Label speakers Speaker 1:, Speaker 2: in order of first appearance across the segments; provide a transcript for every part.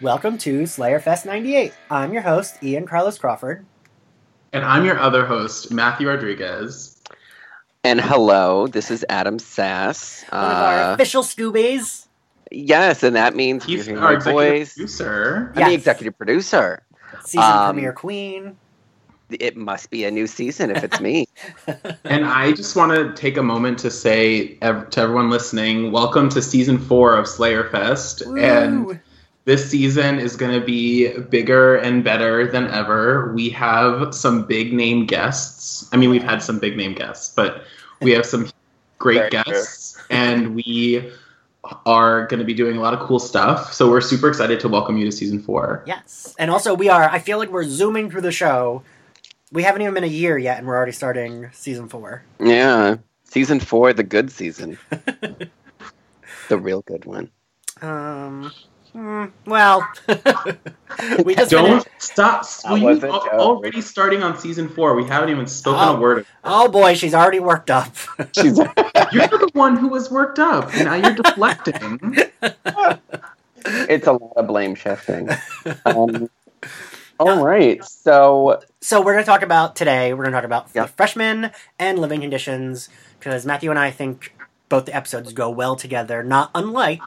Speaker 1: Welcome to Slayer Fest 98. I'm your host, Ian Carlos Crawford.
Speaker 2: And I'm your other host, Matthew Rodriguez.
Speaker 3: And hello, this is Adam Sass.
Speaker 1: One of our
Speaker 3: Uh,
Speaker 1: official Scoobies.
Speaker 3: yes, and that means
Speaker 2: He's
Speaker 3: you're hearing
Speaker 2: our
Speaker 3: my
Speaker 2: executive
Speaker 3: voice.
Speaker 2: producer.
Speaker 3: I'm the executive producer.
Speaker 1: Season
Speaker 3: um,
Speaker 1: premiere queen.
Speaker 3: It must be a new season if it's me.
Speaker 2: And I just want to take a moment to say ev- to everyone listening, welcome to season four of Slayer Fest. And
Speaker 1: Woo.
Speaker 2: This season is going to be bigger and better than ever. We have some big name guests. I mean, we've had some big name guests, but we have some great
Speaker 3: Very
Speaker 2: guests, and we are going to be doing a lot of cool stuff. So we're super excited to welcome you to season four.
Speaker 1: Yes. And also, we are, I feel like we're zooming through the show. We haven't even been a year yet, and we're already starting season four.
Speaker 3: yeah, season four, the good season, the real good one.
Speaker 1: Um, hmm, well, we just
Speaker 2: Don't
Speaker 1: finished.
Speaker 2: stop.
Speaker 3: That
Speaker 2: Well, you
Speaker 3: wasn't
Speaker 2: al-
Speaker 3: Joe.
Speaker 2: already starting on season four. We haven't even spoken
Speaker 1: Oh.
Speaker 2: a word.
Speaker 1: Oh boy, she's already worked up.
Speaker 3: She's
Speaker 2: You're the one who was worked up. Now you're deflecting.
Speaker 3: it's a lot of blame shifting. Um, all right, so
Speaker 1: So we're going to talk about today. We're going to talk about
Speaker 3: Yeah.
Speaker 1: the freshmen and living conditions because Matthew and I think both the episodes go well together. Not unlike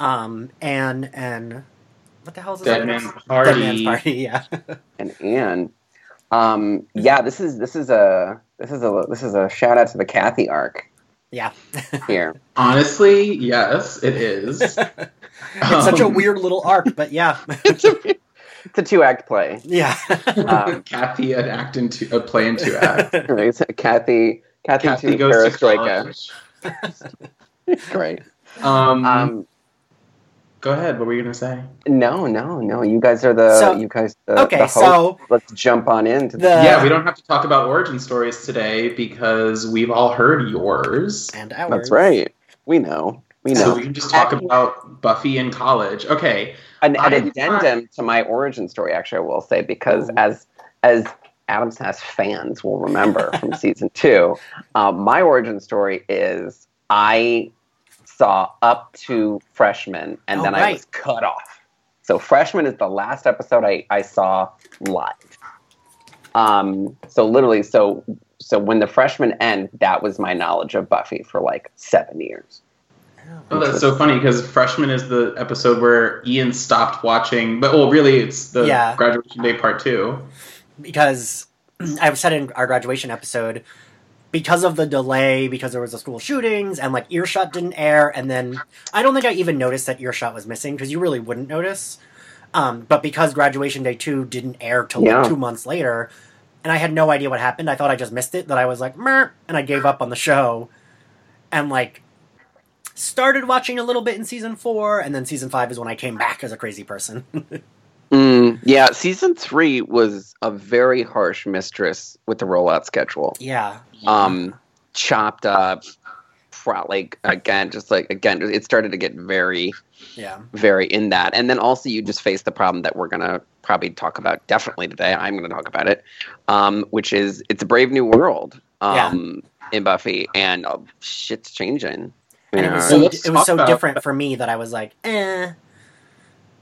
Speaker 1: um Anne and what the hell is this?
Speaker 2: Dead
Speaker 1: other
Speaker 2: Man's? Party.
Speaker 1: Dead Man's Party. Yeah.
Speaker 3: and Anne, um, yeah, this is this is a this is a this is a shout out to the Kathy arc
Speaker 1: yeah.
Speaker 3: here.
Speaker 2: Honestly, yes, it is.
Speaker 1: it's such a
Speaker 2: Um,
Speaker 1: weird little arc, but yeah.
Speaker 3: it's a it's a two act play.
Speaker 1: yeah.
Speaker 3: Um,
Speaker 2: Kathy an act in two, a play in two acts.
Speaker 3: Right, so Kathy, Kathy,
Speaker 2: Kathy
Speaker 3: to
Speaker 2: goes to
Speaker 3: Great.
Speaker 2: Um,
Speaker 3: Um,
Speaker 2: go ahead. What were you gonna say?
Speaker 3: no, no, no. You guys are the
Speaker 1: So-
Speaker 3: you guys the,
Speaker 1: okay,
Speaker 3: the
Speaker 1: so
Speaker 3: let's jump on into
Speaker 1: The-
Speaker 3: the,
Speaker 2: yeah, we don't have to talk about origin stories today because we've all heard yours.
Speaker 1: and ours.
Speaker 3: That's right. We know. We know.
Speaker 2: So
Speaker 3: know.
Speaker 2: we can just talk
Speaker 3: Actually-
Speaker 2: about Buffy in college. Okay.
Speaker 3: an, an
Speaker 2: I-
Speaker 3: addendum to my origin story, actually, I will say, because
Speaker 2: Ooh.
Speaker 3: as as Adam Sass fans will remember from season two, um, my origin story is I saw up to freshman, and
Speaker 1: Oh,
Speaker 3: then I was cut off. So freshman is the last episode I, I saw live. Um, so literally, so so when the freshman end, that was my knowledge of Buffy for like seven years.
Speaker 2: Oh, that's so funny because freshman is the episode where Ian stopped watching, but well, really, it's the
Speaker 1: Yeah.
Speaker 2: graduation day part two.
Speaker 1: because I've said in our graduation episode, because of the delay, because there was the school shootings and like Earshot didn't air, and then I don't think I even noticed that Earshot was missing because you really wouldn't notice. Um, but because graduation day two didn't air till
Speaker 3: Yeah.
Speaker 1: like two months later, and I had no idea what happened, I thought I just missed it. That I was like, Mer, and I gave up on the show, and like started watching a little bit in season four, and then season five is when I came back as a crazy person.
Speaker 3: Mm, yeah, season three was a very harsh mistress with the rollout schedule.
Speaker 1: yeah,
Speaker 3: Um, chopped up, pro- like again, just like again, it started to get very,
Speaker 1: yeah,
Speaker 3: very in that. And then also, you just face the problem that we're gonna probably talk about definitely today. I'm gonna talk about it, um, which is it's a brave new world um, in Buffy, and uh, shit's changing.
Speaker 1: and it was so it was so
Speaker 2: about-
Speaker 1: different for me that I was like, eh.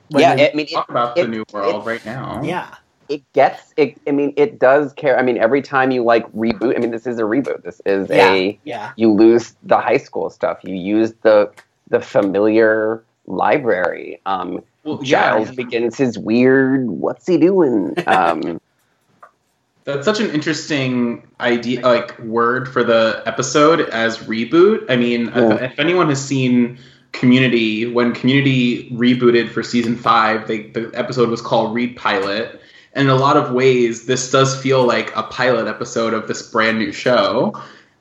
Speaker 1: When
Speaker 3: yeah,
Speaker 1: the-
Speaker 3: I mean, it,
Speaker 2: Talk about
Speaker 3: it-
Speaker 2: the new world right now.
Speaker 1: yeah,
Speaker 3: it gets it i mean it does care. I mean every time you like reboot i mean this is a reboot. This is
Speaker 1: yeah,
Speaker 3: a
Speaker 1: yeah,
Speaker 3: you lose the high school stuff. You use the the familiar library. Um
Speaker 2: Well, yeah,
Speaker 3: giles begins his weird what's he doing? Um
Speaker 2: That's such an interesting idea, like word for the episode as reboot. I mean, if, if anyone has seen Community, when Community rebooted for season five, they, the episode was called Repilot. And in a lot of ways, this does feel like a pilot episode of this brand new show.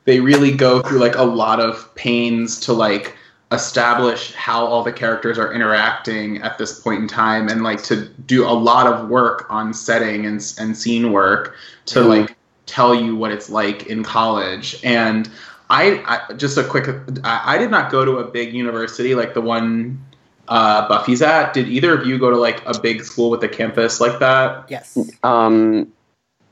Speaker 2: They really go through like a lot of pains to like establish how all the characters are interacting at this point in time and like to do a lot of work on setting and, and scene work to
Speaker 3: Mhm.
Speaker 2: like tell you what it's like in college and I, I just a quick I, I did not go to a big university like the one uh, Buffy's at. Did either of you go to like a big school with a campus like that?
Speaker 1: yes,
Speaker 3: Um,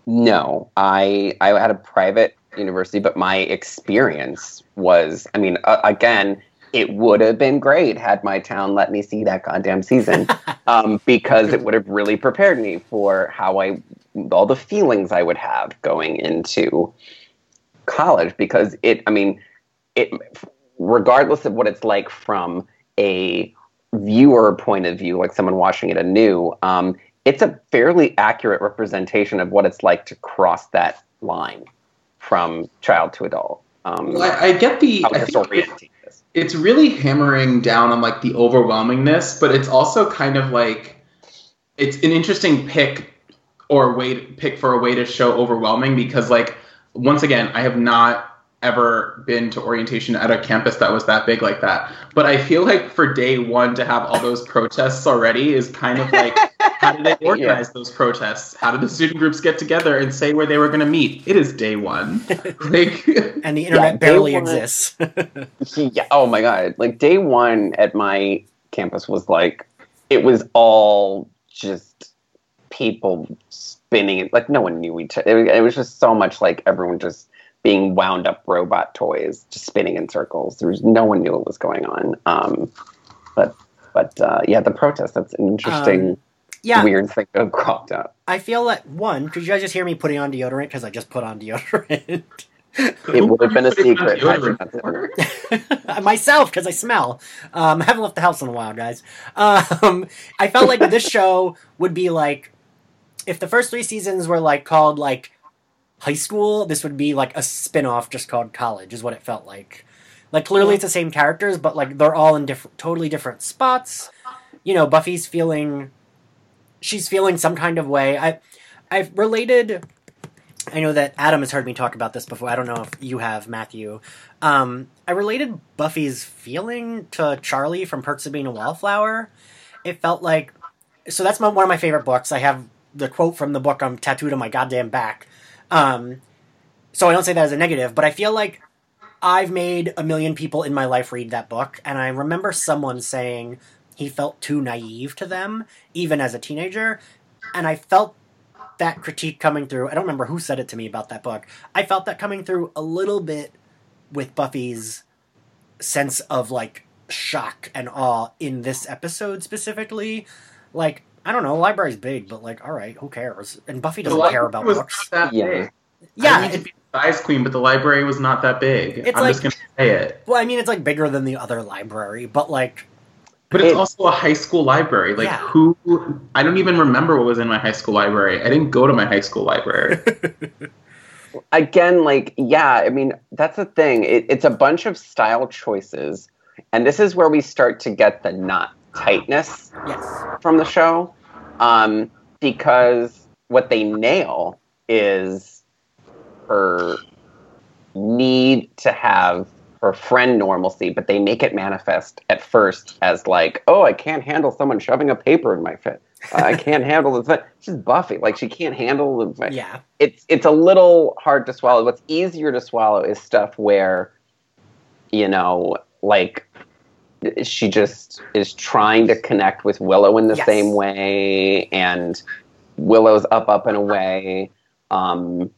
Speaker 3: no, I I had a private university, but my experience was, I mean, uh, again, it would have been great had my town let me see that goddamn season um, because it would have really prepared me for how I all the feelings I would have going into college because it I mean it regardless of what it's like from a viewer point of view like someone watching it anew um, it's a fairly accurate representation of what it's like to cross that line from child to adult um,
Speaker 2: Well, I, I get the. I
Speaker 3: it's
Speaker 2: think it- it's really hammering down on like the overwhelmingness, but it's also kind of like it's an interesting pick or way to pick for a way to show overwhelming because like once again, I have not ever been to orientation at a campus that was that big like that. But I feel like for day one to have all those protests already is kind of like how did they organize those protests? How did the student groups get together and say where they were going to meet? It is day one. like
Speaker 1: and the internet
Speaker 3: they
Speaker 1: barely
Speaker 3: want-
Speaker 1: exists.
Speaker 3: yeah. Oh my god. Like day one at my campus was like it was all just people spinning. Like no one knew each other. It was, it was just so much like everyone just being wound up robot toys, just spinning in circles. There was no one knew what was going on. Um, but but uh, yeah, the protest. That's an interesting,
Speaker 1: Um, yeah,
Speaker 3: weird thing to have cropped out.
Speaker 1: I feel like one. Could you guys just hear me putting on deodorant because I just put on deodorant
Speaker 3: It would have been a secret. had you
Speaker 2: deodorant
Speaker 3: not
Speaker 2: for?
Speaker 1: myself because I smell. Um, I haven't left the house in a while, guys. Um, I felt like this show would be like if the first three seasons were like called like high school. This would be like a spin-off just called college. Is what it felt like. Like clearly it's the same characters, but like they're all in different, totally different spots. You know, Buffy's feeling, she's feeling some kind of way. I, I've related. I know that Adam has heard me talk about this before. I don't know if you have, Matthew. Um, I related Buffy's feeling to Charlie from Perks of Being a Wallflower. It felt like so that's my, one of my favorite books. I have the quote from the book I'm tattooed on my goddamn back. Um, so I don't say that as a negative, but I feel like I've made a million people in my life read that book, and I remember someone saying he felt too naive to them, even as a teenager, and I felt that critique coming through. I don't remember who said it to me about that book. I felt that coming through a little bit with Buffy's sense of like shock and awe in this episode specifically. Like, I don't know, library's big, but like, all right, who cares? And Buffy doesn't
Speaker 2: library
Speaker 1: care about
Speaker 2: was
Speaker 1: books.
Speaker 2: not that
Speaker 3: Yeah.
Speaker 2: big.
Speaker 1: Yeah,
Speaker 2: I need to
Speaker 1: it-
Speaker 2: be a size queen, but the library was not that big.
Speaker 1: It's
Speaker 2: I'm
Speaker 1: like-
Speaker 2: just gonna say it.
Speaker 1: well, I mean, it's like bigger than the other library, but like,
Speaker 2: But it's
Speaker 3: It-
Speaker 2: also a high school library. Like
Speaker 1: Yeah.
Speaker 2: who? I don't even remember what was in my high school library. I didn't go to my high school library.
Speaker 3: again, like, yeah, I mean, that's the thing. It, it's a bunch of style choices. And this is where we start to get the not tightness
Speaker 1: yes,
Speaker 3: from the show. Um, because what they nail is her need to have her friend normalcy, but they make it manifest at first as like, oh, I can't handle someone shoving a paper in my fit. I can't handle the. Thing. She's Buffy, like she can't handle the thing.
Speaker 1: yeah,
Speaker 3: it's it's a little hard to swallow. What's easier to swallow is stuff where, you know, like she just is trying to connect with Willow in the
Speaker 1: Yes.
Speaker 3: same way, and Willow's up, up and away. Um,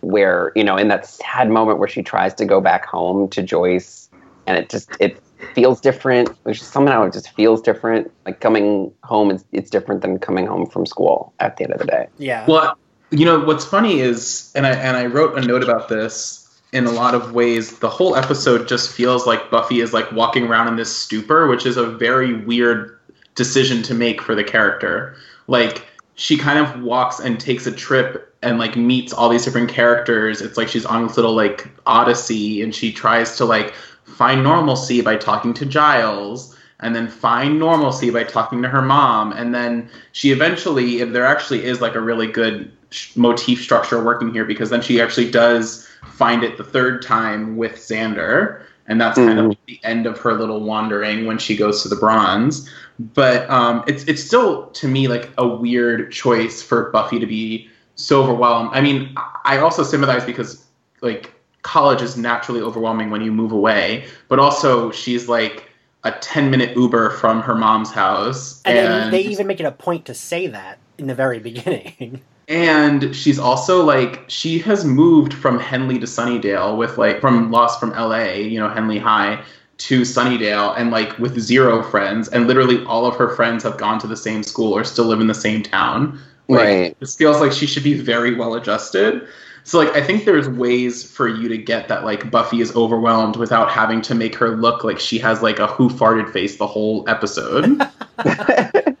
Speaker 3: where you know, in that sad moment where she tries to go back home to Joyce, and it just it feels different. There's just somehow it just feels different. Like coming home is it's different than coming home from school at the end of the day.
Speaker 1: yeah.
Speaker 2: well, you know what's funny is, and I and I wrote a note about this. In a lot of ways, the whole episode just feels like Buffy is like walking around in this stupor, which is a very weird decision to make for the character. Like she kind of walks and takes a trip and like meets all these different characters. It's like she's on this little like odyssey and she tries to like find normalcy by talking to Giles and then find normalcy by talking to her mom and then she eventually if there actually is like a really good motif structure working here because then she actually does find it the third time with Xander and that's kind of the end of her little wandering when she goes to the bronze but um, it's it's still to me like a weird choice for Buffy to be so overwhelmed. I mean, I also sympathize because like college is naturally overwhelming when you move away, but also she's like a 10 minute Uber from her mom's house
Speaker 1: and, then
Speaker 2: and
Speaker 1: they even make it a point to say that in the very beginning.
Speaker 2: And she's also like she has moved from Hemery to Sunnydale with like from Lost from LA, you know, Hemery High to Sunnydale and like with zero friends, and literally all of her friends have gone to the same school or still live in the same town. Like,
Speaker 3: Right.
Speaker 2: This feels like she should be very well adjusted. So like I think there's ways for you to get that like Buffy is overwhelmed without having to make her look like she has like a who farted face the whole episode.
Speaker 3: like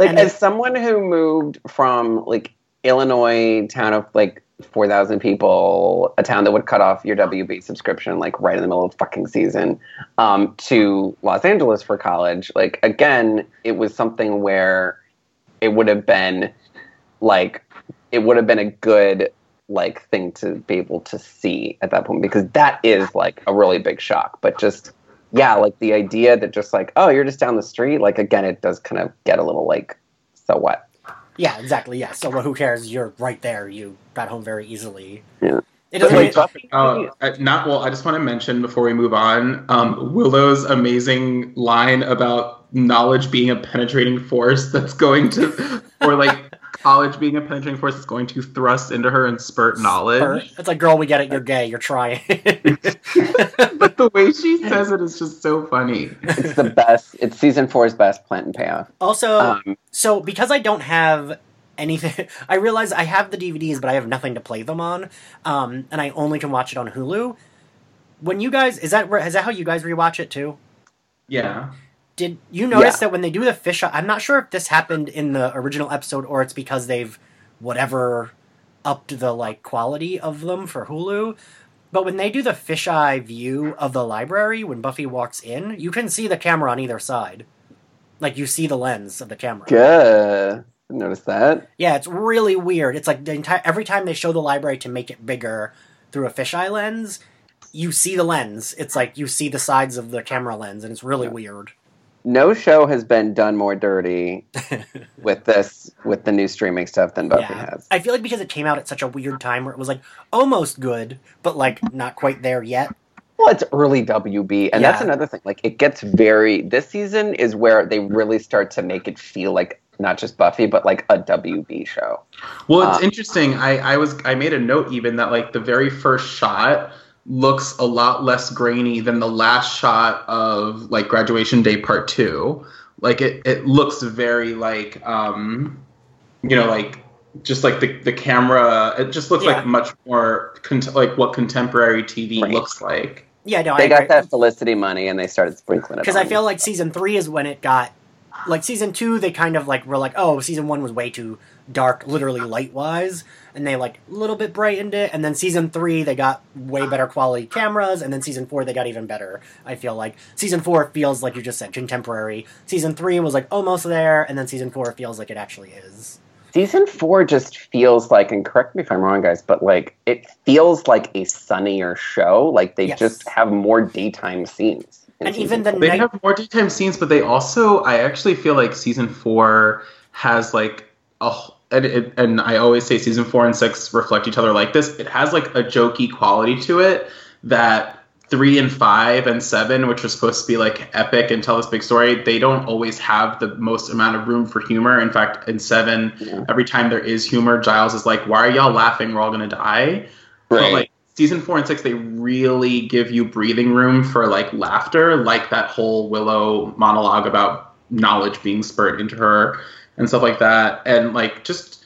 Speaker 1: And
Speaker 3: as someone who moved from like Illinois town of like 4,000 people, a town that would cut off your WB subscription like right in the middle of fucking season, um, to Los Angeles for college. Like again, it was something where it would have been like it would have been a good like thing to be able to see at that point because that is like a really big shock. But just yeah, like the idea that just like, oh, you're just down the street, like again, it does kind of get a little like, so what?
Speaker 1: Yeah, exactly. Yeah. So well, who cares? You're right there. You got home very easily.
Speaker 3: Yeah.
Speaker 1: It
Speaker 3: But
Speaker 1: doesn't.
Speaker 3: like
Speaker 1: it-
Speaker 3: Buffy,
Speaker 2: Uh, uh, not well. I just want to mention before we move on, um, Willow's amazing line about knowledge being a penetrating force that's going to, or like college being a penetrating force is going to thrust into her and spurt knowledge.
Speaker 1: It's like, girl, we get it. You're gay. You're trying.
Speaker 2: but the way she says it is just so funny.
Speaker 3: it's the best. It's season four's best plant and payoff.
Speaker 1: also,
Speaker 3: Um,
Speaker 1: so because I don't have anything, I realize I have the DVDs, but I have nothing to play them on, um, and I only can watch it on Hulu. When you guys, is that is that how you guys rewatch it too?
Speaker 2: Yeah.
Speaker 1: Did you notice
Speaker 3: Yeah.
Speaker 1: that when they do the fish? I'm not sure if this happened in the original episode or it's because they've whatever upped the like quality of them for Hulu. But when they do the fisheye view of the library when Buffy walks in, you can see the camera on either side. Like you see the lens of the camera.
Speaker 3: good. Notice that.
Speaker 1: Yeah, it's really weird. It's like the entire every time they show the library to make it bigger through a fisheye lens, you see the lens. It's like you see the sides of the camera lens, and it's really weird.
Speaker 3: No show has been done more dirty with this with the new streaming stuff than Buffy has.
Speaker 1: I feel like because it came out at such a weird time where it was like almost good, but like not quite there yet.
Speaker 3: Well, it's early WB, and that's another thing. Like, it gets very. This season is where they really start to make it feel like not just Buffy, but like a WB show.
Speaker 2: Well, it's
Speaker 3: Uh,
Speaker 2: interesting. I, I was I made a note even that like the very first shot looks a lot less grainy than the last shot of like graduation day part two. Like it, it looks very like um you know like just like the, the camera it just looks
Speaker 1: Yeah.
Speaker 2: like much more cont- like what contemporary TV
Speaker 3: Right.
Speaker 2: looks like.
Speaker 1: Yeah, no,
Speaker 3: They
Speaker 1: I
Speaker 3: got
Speaker 1: agree.
Speaker 3: that Felicity money, and they started sprinkling it.
Speaker 1: because I feel like season three is when it got like season two. They kind of like were like, oh, season one was way too dark, literally light wise, and they like a little bit brightened it. And then season three, they got way better quality cameras, and then season four, they got even better. I feel like season four feels like you just said contemporary. Season three was like almost there, and then season four feels like it actually is.
Speaker 3: season four just feels like, and correct me if I'm wrong, guys, but like it feels like a sunnier show. Like they
Speaker 1: Yes.
Speaker 3: just have more daytime scenes.
Speaker 1: And even the.
Speaker 2: They
Speaker 1: night-
Speaker 2: have more daytime scenes, but they also I actually feel like season four has like a h- and, it, and I always say season four and six reflect each other like this. It has like a jokey quality to it that three and five and seven, which are supposed to be like epic and tell this big story, they don't always have the most amount of room for humor. In fact, in seven,
Speaker 3: Yeah.
Speaker 2: every time there is humor, Giles is like, "Why are y'all laughing? We're all gonna die." But like season four and six, they really give you breathing room for like laughter, like that whole Willow monologue about knowledge being spurred into her and stuff like that. And like just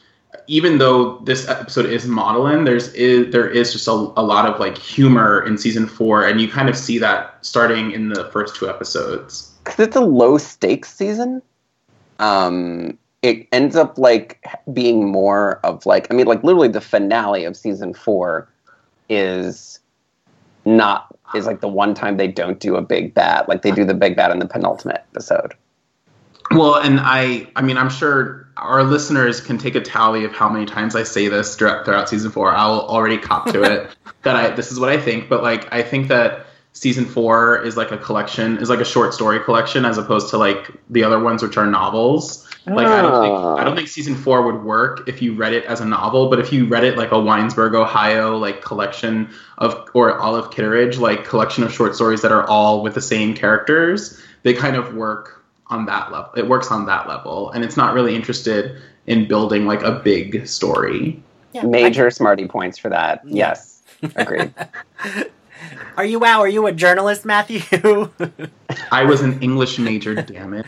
Speaker 2: even though this episode is modeling, there's is there is just a, a lot of like humor in season four, and you kind of see that starting in the first two episodes.
Speaker 3: because it's a low stakes season um it ends up like being more of like i mean like literally the finale of season four is not is like the one time they don't do a big bat like they do the big bat in the penultimate episode
Speaker 2: Well, and I, I mean, I'm sure our listeners can take a tally of how many times I say this throughout, throughout season four. I'll already cop to it that I, this is what I think. But like, I think that season four is like a collection, is like a short story collection, as opposed to like the other ones, which are novels. Like, I don't think, I don't think season four would work if you read it as a novel. But if you read it like a Winesburg, Ohio, like collection of, or Olive Kitteridge, like collection of short stories that are all with the same characters, they kind of work on that level. It works on that level, and it's not really interested in building like a big story.
Speaker 1: Yeah,
Speaker 3: major smarty points for that
Speaker 1: Yeah.
Speaker 3: yes agreed
Speaker 1: Are you wow? Are you a journalist, Matthew?
Speaker 2: I was an English major, damn it.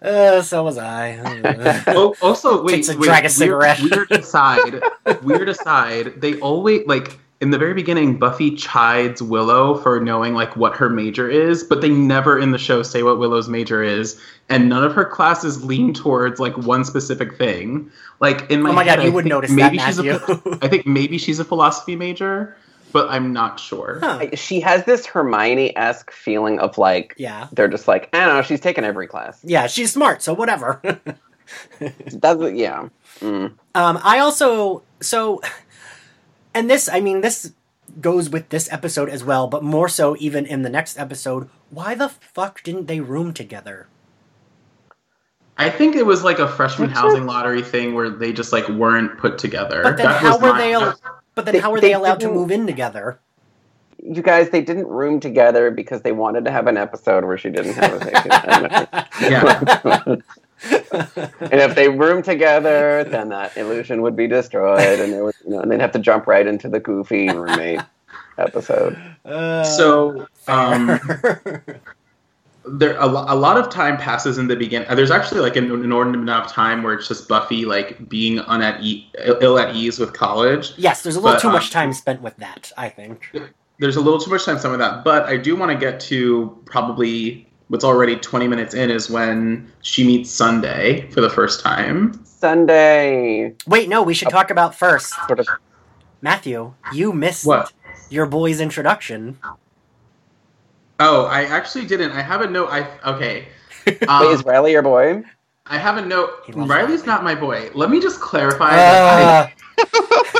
Speaker 1: uh, so was I.
Speaker 2: Oh, also, wait,
Speaker 1: Takes a
Speaker 2: wait,
Speaker 1: drag a
Speaker 2: weird- Weird, aside, weird aside, they always like in the very beginning, Buffy chides Willow for knowing like what her major is, but they never in the show say what Willow's major is, and none of her classes lean towards like one specific thing. Like in my
Speaker 1: oh my
Speaker 2: head,
Speaker 1: god, you
Speaker 2: I
Speaker 1: would
Speaker 2: think
Speaker 1: notice that,
Speaker 2: maybe she's
Speaker 1: Matthew.
Speaker 2: a, I think maybe she's a philosophy major, but I'm not sure.
Speaker 1: huh.
Speaker 3: She has this Hermione esque feeling of like
Speaker 1: Yeah.
Speaker 3: they're just like I don't know. She's taken every class.
Speaker 1: Yeah, she's smart, so whatever.
Speaker 3: That's yeah. Mm.
Speaker 1: Um, I also so, and this I mean this goes with this episode as well, but more so even in the next episode. Why the fuck didn't they room together?
Speaker 2: I think it was like a freshman
Speaker 3: That's
Speaker 2: housing lottery thing where they just like weren't put together.
Speaker 1: But then
Speaker 2: That
Speaker 1: how were
Speaker 2: my-
Speaker 1: they? Al- but then
Speaker 3: They-
Speaker 1: how were they
Speaker 3: they
Speaker 1: allowed to move in together?
Speaker 3: You guys, they didn't room together because they wanted to have an episode where she didn't have a vacation.
Speaker 2: Yeah.
Speaker 3: And if they roomed together, then that illusion would be destroyed, and, it would, you know, and they'd have to jump right into the goofy roommate episode.
Speaker 1: Uh,
Speaker 2: So um, there a, lo- a lot of time passes in the beginning. There's actually like an inordinate amount of time where it's just Buffy like being unat e- ill at ease with college.
Speaker 1: yes, there's a little
Speaker 2: but,
Speaker 1: too
Speaker 2: um,
Speaker 1: much time spent with that. I think.
Speaker 2: There's a little too much time spent with that, but I do want to get to probably what's already 20 minutes in is when she meets Sunday for the first time.
Speaker 3: Sunday,
Speaker 1: Wait, no, we should talk about first.
Speaker 3: sort of.
Speaker 1: Matthew, you missed
Speaker 2: What?
Speaker 1: your boy's introduction.
Speaker 2: Oh, I actually didn't. I have a note. I okay.
Speaker 3: Wait,
Speaker 2: Um,
Speaker 3: is Riley your boy?
Speaker 2: I have a note. Riley's
Speaker 1: Riley.
Speaker 2: not my boy. Let me just clarify. that
Speaker 1: Uh,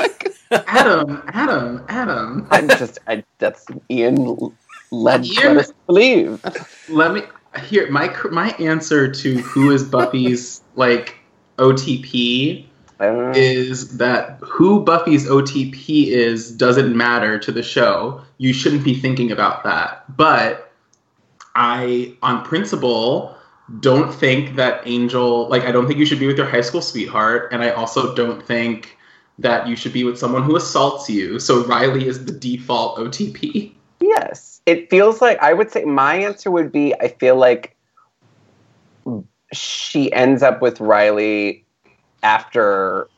Speaker 2: I- Adam, Adam, Adam.
Speaker 3: I'm just. I, that's Ian led
Speaker 2: Ian-
Speaker 3: us to believe.
Speaker 2: Let me here. My my answer to who is Buffy's like OTP
Speaker 3: Uh,
Speaker 2: is that who Buffy's OTP is doesn't matter to the show. You shouldn't be thinking about that. But I, on principle, don't think that Angel, like, I don't think you should be with your high school sweetheart. And I also don't think that you should be with someone who assaults you. So Riley is the default OTP.
Speaker 3: Yes. It feels like I would say my answer would be I feel like she ends up with Riley after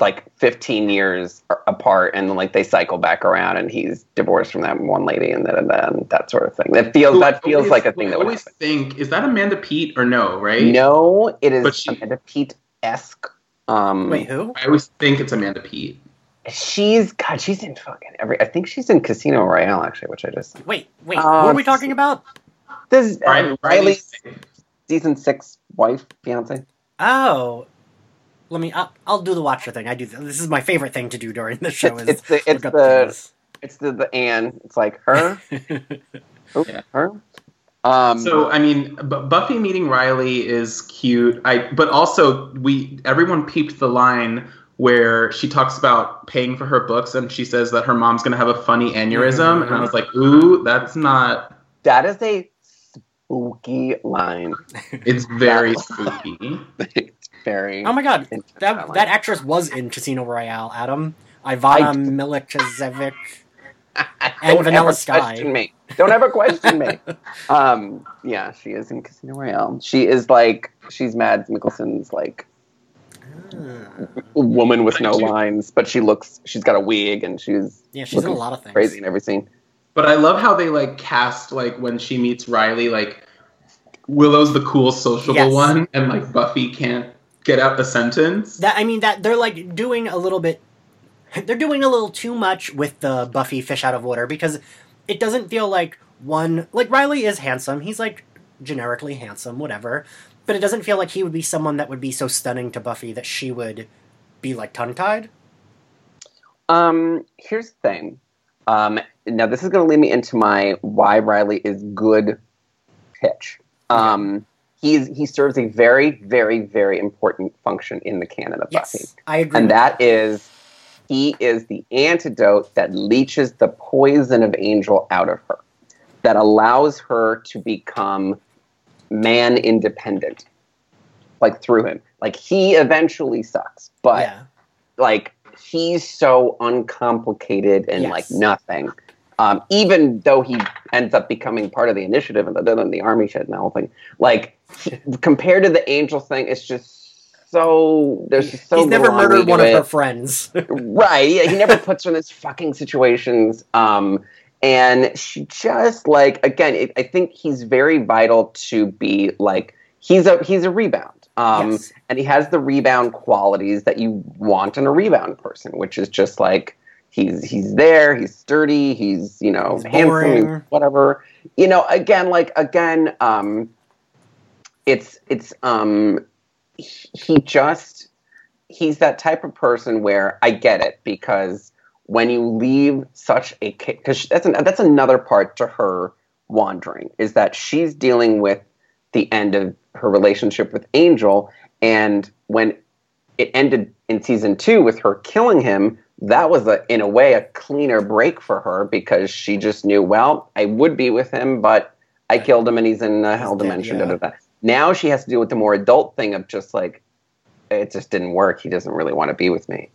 Speaker 3: like 15 years apart and then like they cycle back around and he's divorced from that one lady and then, and then that sort of thing. That feels that feels
Speaker 2: Always-
Speaker 3: like a thing that
Speaker 2: I
Speaker 3: would
Speaker 2: always
Speaker 3: happen.
Speaker 2: think, is that Amanda Peet or no, right?
Speaker 3: No, it is
Speaker 2: she-
Speaker 3: Amanda Peet esque. Um
Speaker 1: wait, who?
Speaker 2: I always think it's Amanda Peet.
Speaker 3: She's God, she's in fucking every I think she's in Casino Royale actually, which I just
Speaker 1: Wait, wait.
Speaker 3: Uh,
Speaker 1: who are we talking about?
Speaker 3: this uh,
Speaker 2: Riley,
Speaker 3: Riley's season six wife, fiance.
Speaker 1: Oh, let me. I'll, I'll do the watcher thing. I do. This is my favorite thing to do during the show.
Speaker 3: It's,
Speaker 1: Is
Speaker 3: it's the it's
Speaker 1: look
Speaker 3: the it's the the Anne. It's like her,
Speaker 1: things.
Speaker 3: Oop,
Speaker 2: Yeah.
Speaker 3: her. Um,
Speaker 2: So I mean, B- Buffy meeting Riley is cute. I but also we everyone peeped the line where she talks about paying for her books and she says that her mom's gonna have a funny aneurysm, and I was like, ooh, that's not.
Speaker 3: that is a spooky line.
Speaker 2: It's very spooky.
Speaker 3: it's very.
Speaker 1: oh my god, that that actress was in Casino Royale. Adam Ivana Milicevic. and
Speaker 3: Don't
Speaker 1: Vanilla
Speaker 3: ever
Speaker 1: Sky.
Speaker 3: Question me. Don't ever question me. Um, yeah, she is in Casino Royale. She is like she's Mads Mikkelsen's like woman with no lines, but she looks. She's got a wig and she's
Speaker 1: Yeah, she's in a lot of things.
Speaker 3: crazy in every scene.
Speaker 2: But I love how they like cast like when she meets Riley, like Willow's the cool sociable
Speaker 1: Yes.
Speaker 2: one, and like Buffy can't get out a sentence.
Speaker 1: That I mean that they're like doing a little bit they're doing a little too much with the Buffy fish out of water because it doesn't feel like one like Riley is handsome. He's like generically handsome, whatever. But it doesn't feel like he would be someone that would be so stunning to Buffy that she would be like tongue tied.
Speaker 3: Um, here's the thing. Um, now this is going to lead me into my why Riley is good pitch. Um, he's he serves a very, very, very important function in the canon of Buffy,
Speaker 1: Yes. I agree.
Speaker 3: and
Speaker 1: with
Speaker 3: that is he is the antidote that leaches the poison of Angel out of her, that allows her to become man independent, like through him. Like he eventually sucks, but
Speaker 1: yeah.
Speaker 3: like he's so uncomplicated and
Speaker 1: Yes.
Speaker 3: like nothing Um, even though he ends up becoming part of the initiative and then the army shit and the whole thing, like compared to the angel thing, it's just so there's just so
Speaker 1: He's never murdered one
Speaker 3: to
Speaker 1: of
Speaker 3: it.
Speaker 1: her friends.
Speaker 3: right yeah, he never puts her in these fucking situations um and she just like again it, i think he's very vital to be like he's a he's a rebound. Um
Speaker 1: Yes.
Speaker 3: and he has the rebound qualities that you want in a rebound person which is just like he's he's there he's sturdy he's you know
Speaker 1: He's
Speaker 3: handsome whatever. You know again like again um it's it's um he just he's that type of person where I get it because when you leave such a because that's an, that's another part to her wandering is that she's dealing with the end of her relationship with Angel and when it ended in season 2 with her killing him that was a in a way a cleaner break for her because she just knew well I would be with him but I killed him and he's in a hell dimension
Speaker 1: yeah.
Speaker 3: da, da, da. now she has to deal with the more adult thing of just like it just didn't work. He doesn't really want to be with me.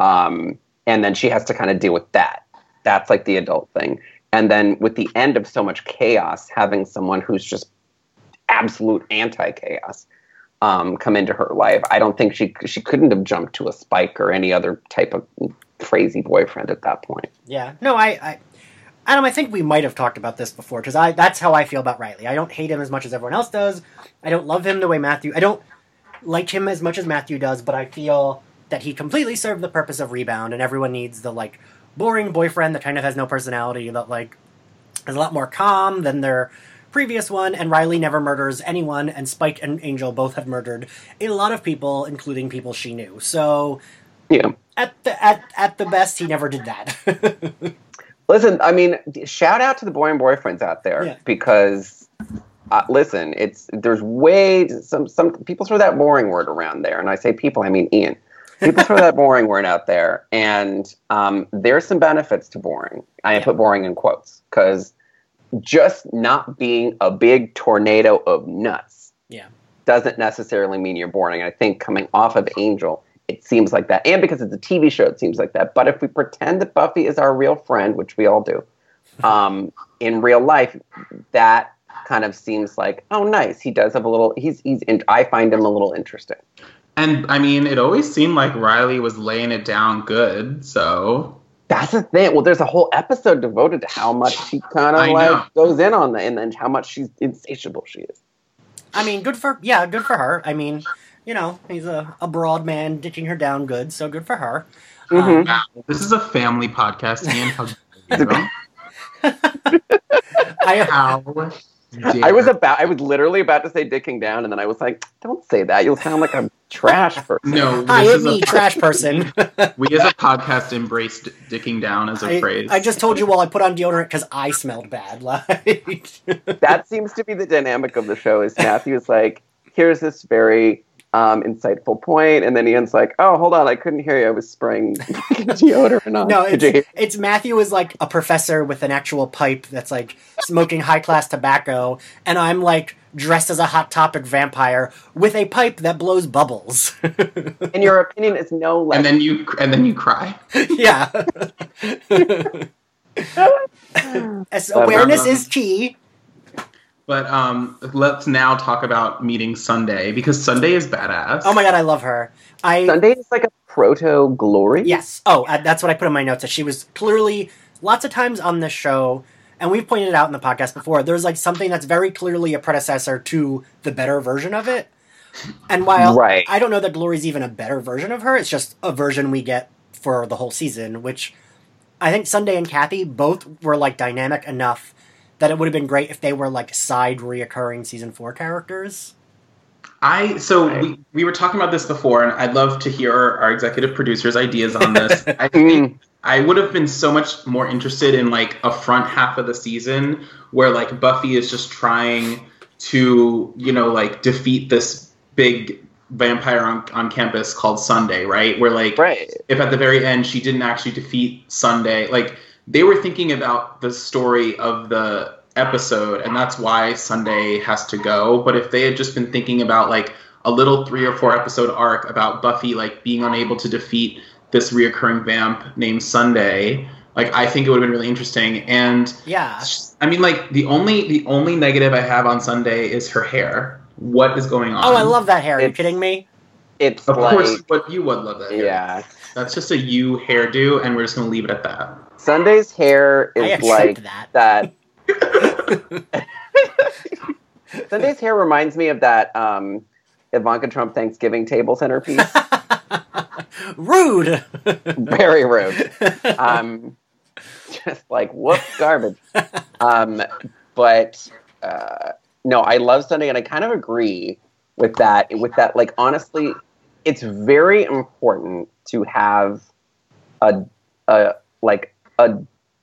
Speaker 3: Um, and then she has to kind of deal with that. That's like the adult thing. And then with the end of so much chaos, having someone who's just absolute anti chaos um, come into her life, I don't think she she couldn't have jumped to a Spike or any other type of crazy boyfriend at that point.
Speaker 1: Yeah. No, I, I, Adam, I think we might have talked about this before because I that's how I feel about Riley. I don't hate him as much as everyone else does. I don't love him the way Matthew. I don't like him as much as Matthew does, but I feel that he completely served the purpose of rebound, and everyone needs the like boring boyfriend that kind of has no personality that like is a lot more calm than their previous one. And Riley never murders anyone, and Spike and Angel both have murdered a lot of people, including people she knew. So
Speaker 3: Yeah.
Speaker 1: at the at at the best, he never did that.
Speaker 3: Listen, I mean, shout out to the boy and boyfriends out there
Speaker 1: Yeah.
Speaker 3: because uh, listen, it's there's way some some people throw that boring word around there, and I say people, I mean Ian. People throw that boring word out there, and um, there's some benefits to boring. I
Speaker 1: Yeah.
Speaker 3: put boring in quotes because just not being a big tornado of nuts
Speaker 1: yeah.
Speaker 3: doesn't necessarily mean you're boring. I think coming off of Angel, it seems like that. And because it's a TV show, it seems like that. But if we pretend that Buffy is our real friend, which we all do, um, in real life, that kind of seems like, oh, nice. He does have a little. He's he's. In, I find him a little interesting.
Speaker 2: And I mean, it always seemed like Riley was laying it down good. So
Speaker 3: That's the thing. Well, there's a whole episode devoted to how much she kind
Speaker 2: I
Speaker 3: of
Speaker 2: know.
Speaker 3: like goes in on that, and then how much she's insatiable she is.
Speaker 1: I mean, good for yeah, good for her. I mean, you know, he's a, a broad man ditching her down good, so good for her.
Speaker 3: Mhm.
Speaker 1: Um,
Speaker 2: wow, this is a family podcast, Ian. How?
Speaker 1: I,
Speaker 2: How
Speaker 3: I was about. I was literally about to say dicking down, and then I was like, "Don't say that. You'll sound like a trash person."
Speaker 2: no.
Speaker 1: I
Speaker 2: am
Speaker 1: it's me,
Speaker 2: a,
Speaker 1: trash person.
Speaker 2: we as a podcast embraced dicking down as a
Speaker 1: I,
Speaker 2: phrase.
Speaker 1: I just told you while I put on deodorant because I smelled bad. Like,
Speaker 3: that seems to be the dynamic of the show. Is Matthew's like, here's this very um, insightful point, and then Ian's like, oh, hold on, I couldn't hear you. I was spraying deodorant on.
Speaker 1: no, it's, it's Matthew is like a professor with an actual pipe that's like smoking high class tobacco, and I'm like dressed as a hot topic vampire with a pipe that blows bubbles.
Speaker 3: And your opinion is no less.
Speaker 2: and then you and then you cry.
Speaker 1: yeah. As awareness is key.
Speaker 2: But um, let's now talk about meeting Sunday because Sunday is badass.
Speaker 1: Oh my god, I love her. I
Speaker 3: Sunday is like a proto glory.
Speaker 1: yes. Oh, uh, that's what I put in my notes. That she was clearly lots of times on this show, and we've pointed it out in the podcast before. There's like something that's very clearly a predecessor to the better version of it. And while
Speaker 3: Right.
Speaker 1: I don't know that Glory's even a better version of her, it's just a version we get for the whole season, which I think Sunday and Kathy both were like dynamic enough that it would have been great if they were like side reoccurring season four characters.
Speaker 2: I so
Speaker 3: Right.
Speaker 2: we, we were talking about this before, and I'd love to hear our, our executive producer's ideas on this. I
Speaker 3: Mm.
Speaker 2: think I would have been so much more interested in like a front half of the season where like Buffy is just trying to you know like defeat this big vampire on, on campus called Sunday, right? Where like
Speaker 3: Right.
Speaker 2: if at the very end she didn't actually defeat Sunday, like they were thinking about the story of the episode, and that's why Sunday has to go. But if they had just been thinking about like a little three or four episode arc about Buffy like being unable to defeat this reoccurring vamp named Sunday, Like I think it would have been really interesting. And
Speaker 1: Yeah.
Speaker 2: I mean, like the only the only negative I have on Sunday is her hair. What is going on?
Speaker 1: Oh, I love that hair. Are you kidding me?
Speaker 3: It's
Speaker 2: Of
Speaker 3: like
Speaker 2: course, but you would love that. hair.
Speaker 3: yeah.
Speaker 2: That's just a you hairdo, and we're just gonna leave it at that.
Speaker 3: Sunday's hair is like
Speaker 1: that.
Speaker 3: that. Sunday's hair reminds me of that um, Ivanka Trump Thanksgiving table centerpiece.
Speaker 1: Rude.
Speaker 3: Very rude. Um, just like whoop garbage. Um, but uh, no, I love Sunday, and I kind of agree with that. With that, like honestly, it's very important to have a a like a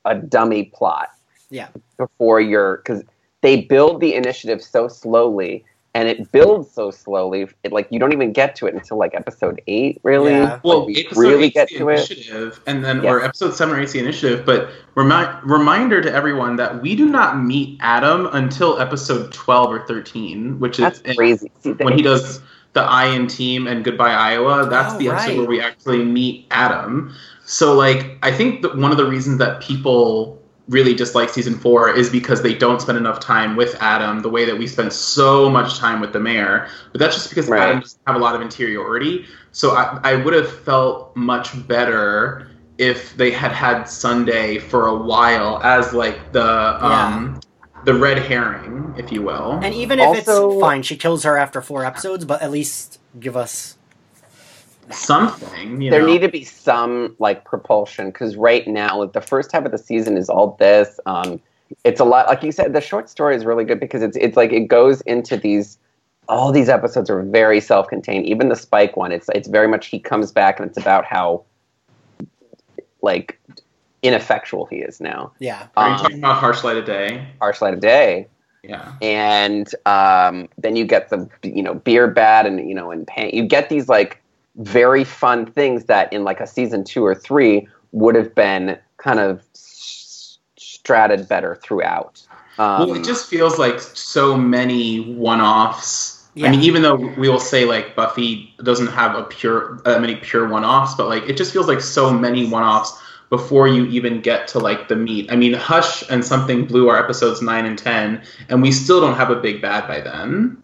Speaker 3: a dummy plot
Speaker 1: yeah.
Speaker 3: before you're because they build the initiative so slowly and it builds so slowly it, like you don't even get to it until like episode eight really
Speaker 1: Yeah.
Speaker 2: Well,
Speaker 3: we
Speaker 2: episode
Speaker 3: really
Speaker 2: eight's
Speaker 3: get
Speaker 2: the
Speaker 3: to it
Speaker 2: initiative, and then
Speaker 3: Yeah.
Speaker 2: or episode seven or eight's the initiative. But remi- reminder to everyone that we do not meet Adam until episode twelve or thirteen, which is
Speaker 3: crazy See,
Speaker 2: when he does the I in Team and Goodbye Iowa. That's
Speaker 1: Oh,
Speaker 2: the episode
Speaker 1: right.
Speaker 2: where we actually meet Adam. So, like, I think that one of the reasons that people really dislike season four is because they don't spend enough time with Adam the way that we spend so much time with the mayor. But that's just because
Speaker 3: Right.
Speaker 2: Adam doesn't have a lot of interiority. So I, I would have felt much better if they had had Sunday for a while as like the um, the red herring, if you will.
Speaker 1: And even if
Speaker 3: Also-
Speaker 1: it's fine, she kills her after four episodes, but at least give us.
Speaker 2: Something, you
Speaker 3: there
Speaker 2: know.
Speaker 3: need to be some like propulsion because right now like the first half of the season is all this um it's a lot like you said the short story is really good because it's it's like it goes into these all these episodes are very self-contained even the spike one it's it's very much he comes back and it's about how like ineffectual he is now
Speaker 1: Yeah.
Speaker 2: Are you
Speaker 3: Um,
Speaker 2: talking about Harsh Light of Day?
Speaker 3: harsh light of day
Speaker 2: Yeah.
Speaker 3: and um, then you get the you know beer bad and you know and pain. You get these like very fun things that in like a season two or three would have been kind of s- strated better throughout. Um,
Speaker 2: well, it just feels like so many one-offs.
Speaker 1: Yeah.
Speaker 2: I mean, even though we will say like Buffy doesn't have a pure, uh, many pure one-offs, but like it just feels like so many one-offs before you even get to like the meat. I mean, Hush and Something Blue are episodes nine and ten, and we still don't have a big bad by then.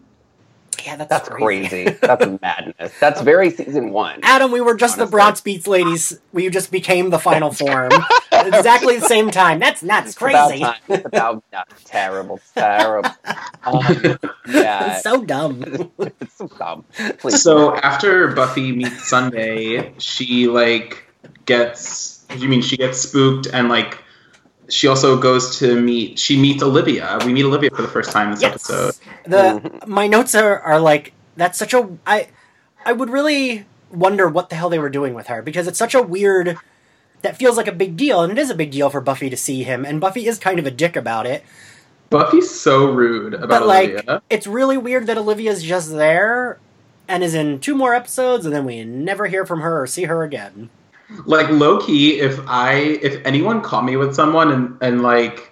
Speaker 1: Yeah, that's,
Speaker 3: that's crazy. that's madness. That's very season one.
Speaker 1: Adam, we were just the
Speaker 3: Honestly.
Speaker 1: Bronx Beats ladies. We just became the final form exactly the same time. That's that's
Speaker 3: It's about
Speaker 1: crazy.
Speaker 3: time. It's about no, terrible, terrible. Um, yeah,
Speaker 1: It's so dumb.
Speaker 3: it's so dumb. Please.
Speaker 2: So after Buffy meets Sunday, she like gets. You mean she gets spooked and like. She also goes to meet. She meets Olivia. We meet Olivia for the first time this episode.
Speaker 1: The mm-hmm. my notes are, are like that's such a I I would really wonder what the hell they were doing with her because it's such a weird that feels like a big deal and it is a big deal for Buffy to see him and Buffy is kind of a dick about it.
Speaker 2: Buffy's so rude about
Speaker 1: But like
Speaker 2: Olivia.
Speaker 1: it's really weird that Olivia's just there and is in two more episodes and then we never hear from her or see her again.
Speaker 2: Like low key, if I if anyone caught me with someone and and like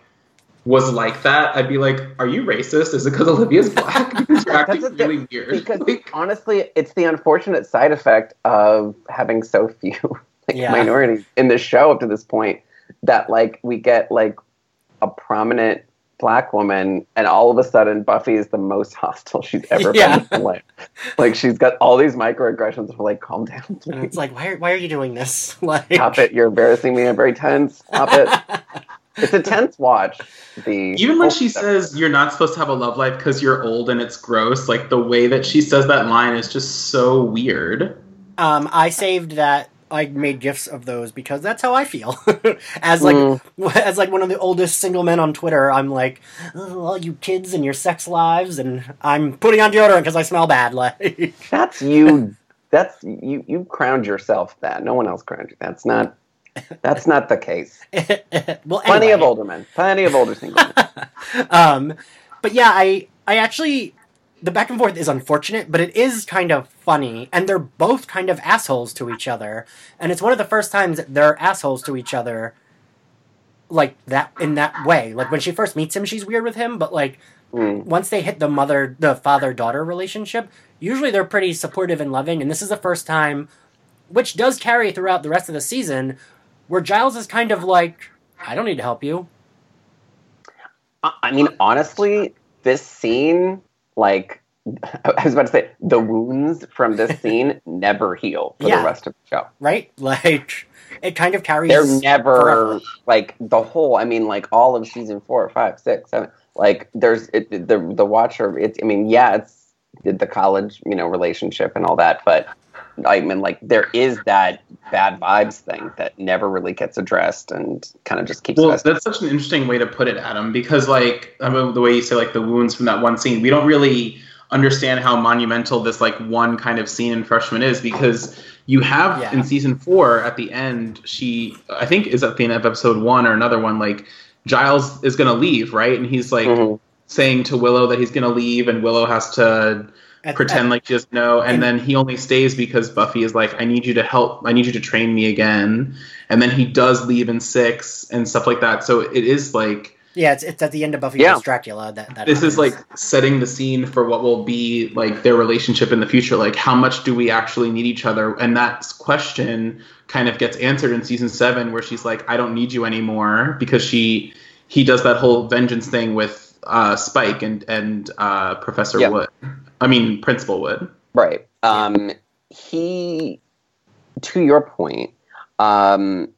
Speaker 2: was like that, I'd be like, "Are you racist? Is it because Olivia's black? Because you're acting
Speaker 3: That's the-
Speaker 2: weird."
Speaker 3: because
Speaker 2: Like,
Speaker 3: honestly, it's the unfortunate side effect of having so few like
Speaker 1: Yeah.
Speaker 3: minorities in the show up to this point that like we get like a prominent black woman and all of a sudden Buffy is the most hostile she's ever
Speaker 1: Yeah.
Speaker 3: been in her life. Like she's got all these microaggressions. We're like, calm down.
Speaker 1: And it's like why are, why are you doing this? Like
Speaker 3: Stop it. You're embarrassing me. I'm very tense. Stop it. It's a tense watch. The
Speaker 2: even when she
Speaker 3: stuff.
Speaker 2: says you're not supposed to have a love life because you're old and it's gross, like the way that she says that line is just so weird.
Speaker 1: Um, I saved that. I made gifs of those because that's how I feel. as like
Speaker 3: Mm.
Speaker 1: as like one of the oldest single men on Twitter, I'm like, oh, all you kids and your sex lives, and I'm putting on deodorant because I smell bad. Like,
Speaker 3: That's you. That's you. You crowned yourself that. No one else crowned you. That's not. That's not the case.
Speaker 1: well,
Speaker 3: Plenty
Speaker 1: anyway.
Speaker 3: of older men. Plenty of older single men.
Speaker 1: um, but yeah, I I actually the back and forth is unfortunate, but it is kind of funny, and they're both kind of assholes to each other, and it's one of the first times that they're assholes to each other, like that in that way. Like when she first meets him, she's weird with him, but like
Speaker 3: Mm.
Speaker 1: once they hit the mother the father daughter relationship, usually they're pretty supportive and loving, and this is the first time, which does carry throughout the rest of the season, where Giles is kind of like, I don't need to help you.
Speaker 3: I mean, honestly, this scene, like, I was about to say, the wounds from this scene never heal for
Speaker 1: Yeah.
Speaker 3: the rest of the show.
Speaker 1: right? Like it kind of carries.
Speaker 3: They're never
Speaker 1: forever.
Speaker 3: like the whole. I mean, like all of season four, five, six, seven. Like, there's it, the the Watcher. It's. I mean, yeah, it's the college, you know, relationship and all that, but I mean, like, there is that bad vibes thing that never really gets addressed and kind of just keeps.
Speaker 2: Well, that's such an interesting way to put it, Adam, because like I mean, the way you say like the wounds from that one scene, we don't really understand how monumental this like one kind of scene in Freshman is because you have
Speaker 1: Yeah.
Speaker 2: in season four at the end, she I think is at the end of episode one or another one, like Giles is gonna leave, right? And he's like
Speaker 3: Mhm.
Speaker 2: saying to Willow that he's gonna leave, and Willow has to
Speaker 1: At-
Speaker 2: pretend
Speaker 1: at-
Speaker 2: like she doesn't know, and
Speaker 1: and-
Speaker 2: then he only stays because Buffy is like, I need you to help, I need you to train me again, and then he does leave in six and stuff like that. So it is like
Speaker 1: yeah, it's, it's at the end of Buffy
Speaker 3: Yeah.
Speaker 1: vs Dracula that, that
Speaker 2: this is like setting the scene for what will be like their relationship in the future. Like how much do we actually need each other? And that question kind of gets answered in season seven, where she's like, I don't need you anymore because she he does that whole vengeance thing with uh, Spike and and uh, Professor
Speaker 3: Yeah.
Speaker 2: Wood. I mean Principal Wood.
Speaker 3: Right. Um, he, to your point, um,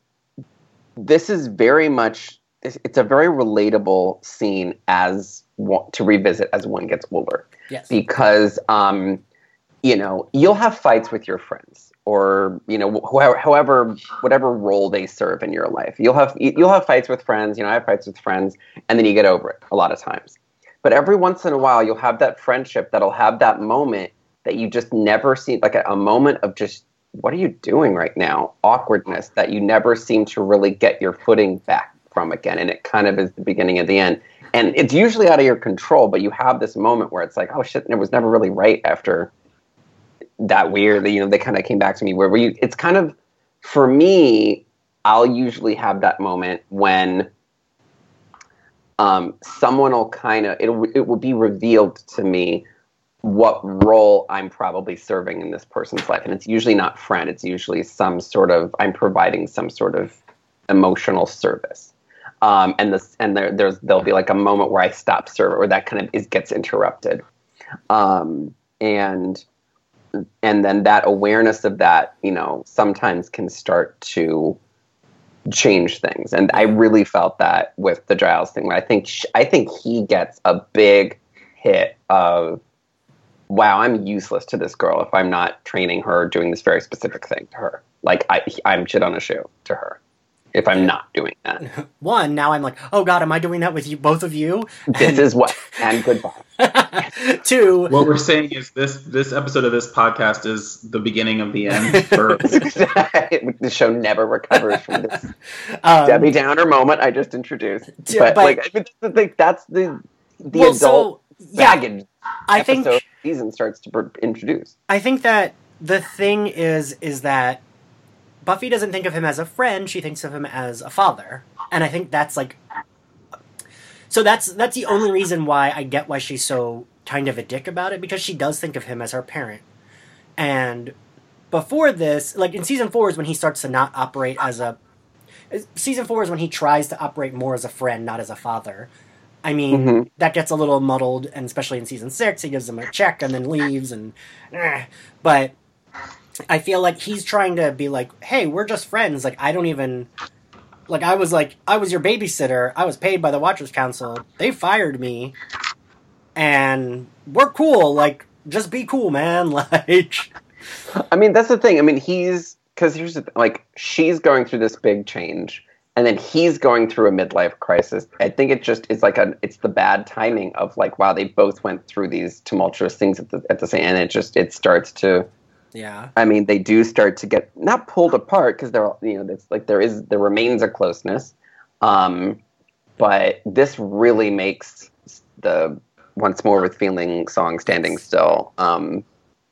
Speaker 3: this is very much. It's, it's a very relatable scene as to revisit as one gets older
Speaker 1: yes.
Speaker 3: because um, you know you'll have fights with your friends or you know wh- however whatever role they serve in your life you'll have you'll have fights with friends you know i have fights with friends and then you get over it a lot of times but every once in a while you'll have that friendship that'll have that moment that you just never see like a, a moment of just what are you doing right now? Awkwardness that you never seem to really get your footing back from again. And it kind of is the beginning of the end. And it's usually out of your control but you have this moment where it's like oh shit it was never really right after that weird you know they kind of came back to me where you it's kind of for me i'll usually have that moment when um, someone will kind of it it will be revealed to me what role I'm probably serving in this person's life, and it's usually not friend. It's usually some sort of I'm providing some sort of emotional service. Um, and this and there there's there'll be like a moment where I stop serving, or that kind of is gets interrupted, um, and and then that awareness of that, you know, sometimes can start to change things. And I really felt that with the Giles thing. I think I think he gets a big hit of wow, I'm useless to this girl if I'm not training her doing this very specific thing to her. Like I I'm shit on a shoe to her if I'm not doing that.
Speaker 1: One, now I'm like, oh god, am I doing that with you, both of you?
Speaker 3: This is what and goodbye.
Speaker 1: Two,
Speaker 2: What we're saying is this this episode of this podcast is the beginning of the end for
Speaker 3: the show never recovers from this
Speaker 1: um,
Speaker 3: Debbie Downer moment I just introduced.
Speaker 1: Yeah,
Speaker 3: but,
Speaker 1: but-
Speaker 3: like I mean, that's the that's the the
Speaker 1: well,
Speaker 3: adult
Speaker 1: so yeah,
Speaker 3: baggage
Speaker 1: I think
Speaker 3: season starts to pr- introduce.
Speaker 1: I think that the thing is is that Buffy doesn't think of him as a friend; she thinks of him as a father, and I think that's like. So that's that's the only reason why I get why she's so kind of a dick about it because she does think of him as her parent, and before this, like in season four, is when he starts to not operate as a. Season four is when he tries to operate more as a friend, not as a father. I mean,
Speaker 3: Mhm.
Speaker 1: that gets a little muddled, and especially in season six, he gives him a check and then leaves, and eh. but I feel like he's trying to be like, hey, we're just friends. Like I don't even like I was like I was your babysitter. I was paid by the Watchers Council. They fired me, and we're cool. Like just be cool, man. Like
Speaker 3: I mean, that's the thing. I mean, he's because here's the like she's going through this big change, and then he's going through a midlife crisis. I think it just is like a it's the bad timing of like wow they both went through these tumultuous things at the at the same and it just it starts to
Speaker 1: yeah,
Speaker 3: I mean, they do start to get not pulled apart because they're all- you know it's like there is there remains a closeness, um, but this really makes the once more with feeling song standing still um,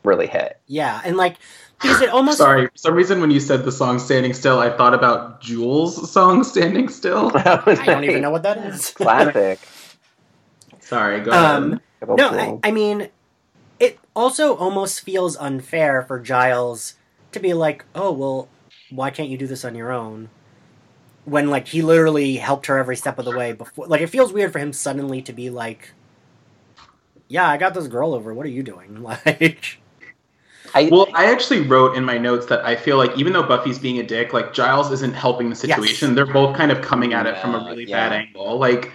Speaker 3: really hit.
Speaker 1: yeah, and like because it almost
Speaker 2: Sorry, for some reason when you said the song "Standing Still," I thought about Jewel's song "Standing Still."
Speaker 1: I don't even know what that is.
Speaker 3: Classic.
Speaker 2: Sorry, go
Speaker 1: Um,
Speaker 2: ahead.
Speaker 1: No, I, I mean, it also almost feels unfair for Giles to be like, oh, well, why can't you do this on your own? when like he literally helped her every step of the way before. Like it feels weird for him suddenly to be like, "Yeah, I got this girl over. What are you doing?" Like,
Speaker 3: I,
Speaker 2: Well, I actually wrote in my notes that I feel like even though Buffy's being a dick, like Giles isn't helping the situation. They're both kind of coming at it from a really
Speaker 3: yeah.
Speaker 2: bad angle. Like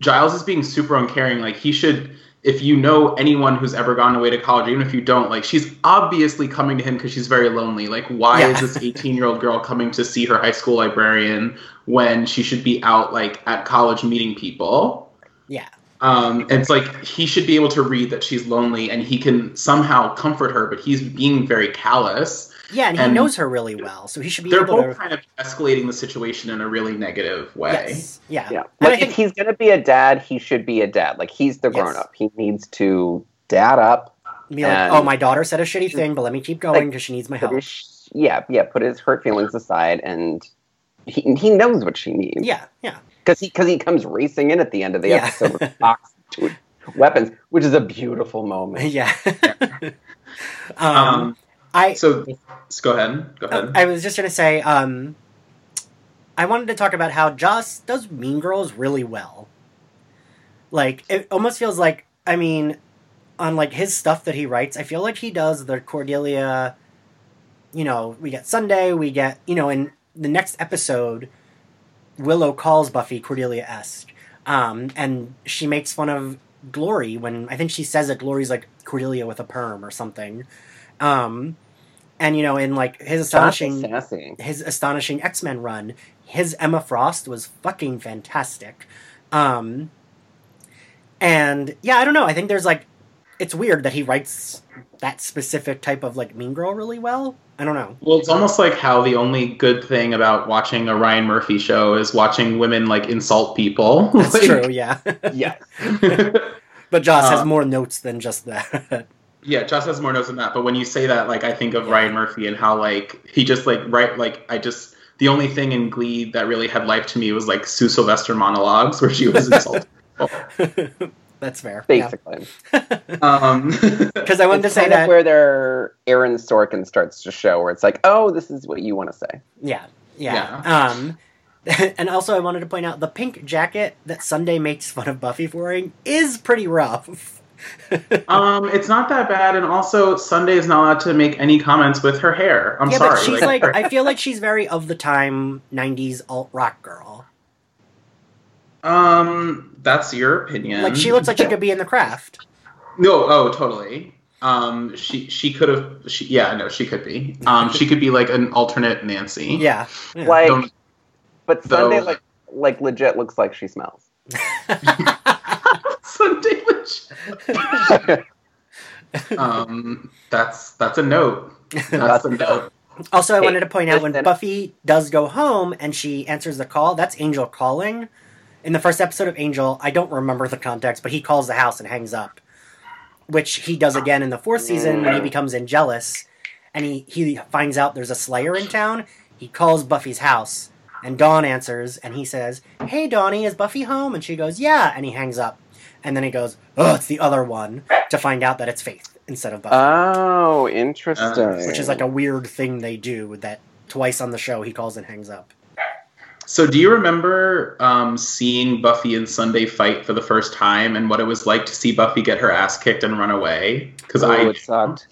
Speaker 2: Giles is being super uncaring. Like he should, if you know anyone who's ever gone away to college, even if you don't, like she's obviously coming to him because she's very lonely. Like why
Speaker 1: Yeah.
Speaker 2: is this 18 year old girl coming to see her high school librarian when she should be out like at college meeting people?
Speaker 1: yeah,
Speaker 2: Um, it's like he should be able to read that she's lonely and he can somehow comfort her, but he's being very callous.
Speaker 1: Yeah, and he knows her really well, so he should be
Speaker 2: They're
Speaker 1: able
Speaker 2: both
Speaker 1: to.
Speaker 2: kind of escalating the situation in a really negative way.
Speaker 1: Yes, yeah,
Speaker 3: yeah.
Speaker 1: And I
Speaker 3: Like
Speaker 1: think-
Speaker 3: if he's gonna be a dad, he should be a dad. Like he's the
Speaker 1: Yes.
Speaker 3: grown up. He needs to dad up.
Speaker 1: Be like,
Speaker 3: And-
Speaker 1: oh, my daughter said a shitty thing, but let me keep going because she needs my help.
Speaker 3: his, yeah, yeah. Put his hurt feelings aside, and he he knows what she needs.
Speaker 1: Yeah, yeah,
Speaker 3: because he because he comes racing in at the end of the
Speaker 1: Yeah.
Speaker 3: episode with box of weapons, which is a beautiful moment.
Speaker 1: yeah. um,
Speaker 2: Um,
Speaker 1: I
Speaker 2: so, so go ahead. Go ahead.
Speaker 1: I was just gonna say, um, I wanted to talk about how Joss does Mean Girls really well. Like it almost feels like, I mean, on like his stuff that he writes, I feel like he does the Cordelia. You know, we get Sunday, we get you know, in the next episode, Willow calls Buffy Cordelia esque, um, and she makes fun of Glory when I think she says that Glory's like Cordelia with a perm or something. Um, and you know, in like his astonishing his astonishing X Men run, his Emma Frost was fucking fantastic. Um, and yeah, I don't know. I think there's like, it's weird that he writes that specific type of like Mean Girl really well. I don't know.
Speaker 2: well, it's almost like how the only good thing about watching a Ryan Murphy show is watching women like insult people.
Speaker 1: That's
Speaker 2: Like-
Speaker 1: true. Yeah,
Speaker 3: yeah.
Speaker 1: but Joss has
Speaker 2: Uh,
Speaker 1: more notes than just that.
Speaker 2: Yeah, Joss has more notes than that. But when you say that, like, I think of
Speaker 1: Yeah.
Speaker 2: Ryan Murphy and how, like, he just, like, right, like, I just, the only thing in Glee that really had life to me was, like, Sue Sylvester monologues where she was insulted.
Speaker 1: That's fair.
Speaker 3: Basically,
Speaker 2: um,
Speaker 1: Because I wanted to
Speaker 3: it's
Speaker 1: say
Speaker 3: kind
Speaker 1: that.
Speaker 3: of where their Aaron Sorkin starts to show, where it's like, oh, this is what you want to say.
Speaker 1: Yeah, yeah. Um, and also, I wanted to point out the pink jacket that Sunday makes fun of Buffy for wearing is pretty rough.
Speaker 2: Um, it's not that bad. And also, Sunday is not allowed to make any comments with her hair. I'm
Speaker 1: yeah,
Speaker 2: sorry.
Speaker 1: but she's like, I feel like she's very of the time '90s alt rock girl.
Speaker 2: um, that's your opinion.
Speaker 1: Like she looks like she could be in the craft.
Speaker 2: No, oh, totally. Um, she she could have. She, yeah, no, she could be. Um, she could be like an alternate Nancy.
Speaker 1: Yeah, yeah.
Speaker 3: Like,
Speaker 2: Don't-
Speaker 3: but
Speaker 2: Though-
Speaker 3: Sunday, like, like legit looks like she smells.
Speaker 2: Sunday um, that's that's a note. That's a note.
Speaker 1: Also, I
Speaker 3: Hey,
Speaker 1: wanted to point out when. Buffy does go home and she answers the call, that's Angel calling. In the first episode of Angel, I don't remember the context, but he calls the house and hangs up, which he does again in the fourth season when he becomes Angelus, and he he finds out there's a Slayer in town. He calls Buffy's house, and Dawn answers, and he says, "Hey, Dawnie, is Buffy home?" And she goes, "Yeah," and he hangs up, and then he goes, "Oh, it's the other one," to find out that it's Faith instead of Buffy
Speaker 3: Oh, interesting.
Speaker 1: which is like a weird thing they do that twice on the show he calls and hangs up.
Speaker 2: So, do you remember um, seeing Buffy and Sunday fight for the first time, and what it was like to see Buffy get her ass kicked and run away? Because
Speaker 3: oh,
Speaker 2: I
Speaker 3: it sucked.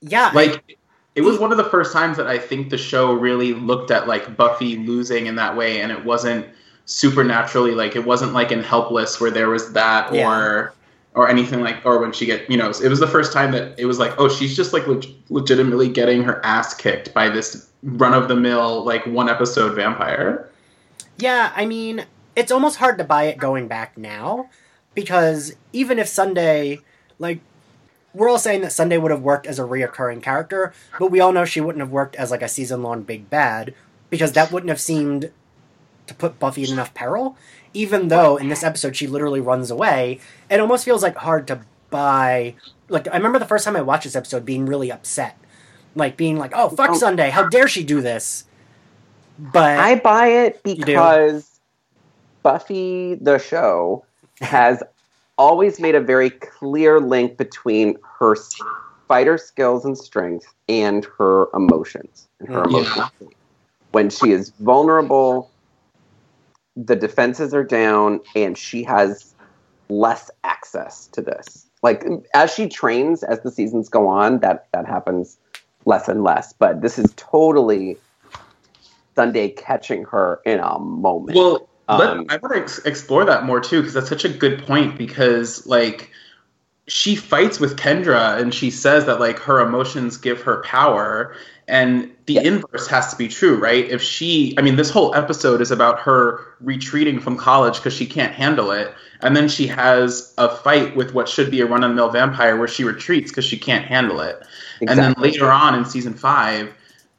Speaker 1: Yeah, I-
Speaker 2: like it was one of the first times that I think the show really looked at like Buffy losing in that way, and it wasn't supernaturally like it wasn't like in Helpless where there was that
Speaker 1: Yeah.
Speaker 2: or or anything like or when she get you know it was the first time that it was like oh she's just like leg- legitimately getting her ass kicked by this run of the mill like one episode vampire.
Speaker 1: yeah. I mean, it's almost hard to buy it going back now because even if Sunday, like, we're all saying that Sunday would have worked as a reoccurring character, but we all know she wouldn't have worked as like a season long big bad because that wouldn't have seemed to put Buffy in enough peril. Even though in this episode she literally runs away, it almost feels like hard to buy. Like I remember the first time I watched this episode being really upset, like being like, "Oh fuck
Speaker 3: Oh.
Speaker 1: Sunday! How dare she do this?" But
Speaker 3: I buy it because Buffy the show has always made a very clear link between her fighter skills and strength and her emotions and her
Speaker 1: emotions.
Speaker 3: emotional state. When she is vulnerable the defenses are down and she has less access to this. Like as she trains as the seasons go on, that that happens less and less. But this is totally Sunday catching her in a moment.
Speaker 2: Well,
Speaker 3: Um,
Speaker 2: I want to ex- explore that more too because that's such a good point. Because like she fights with Kendra and she says that like her emotions give her power, and the
Speaker 3: Yeah.
Speaker 2: inverse has to be true, right? If she, I mean, this whole episode is about her retreating from college because she can't handle it, and then she has a fight with what should be a run-of-the-mill vampire where she retreats because she can't handle it. And then later on in season five,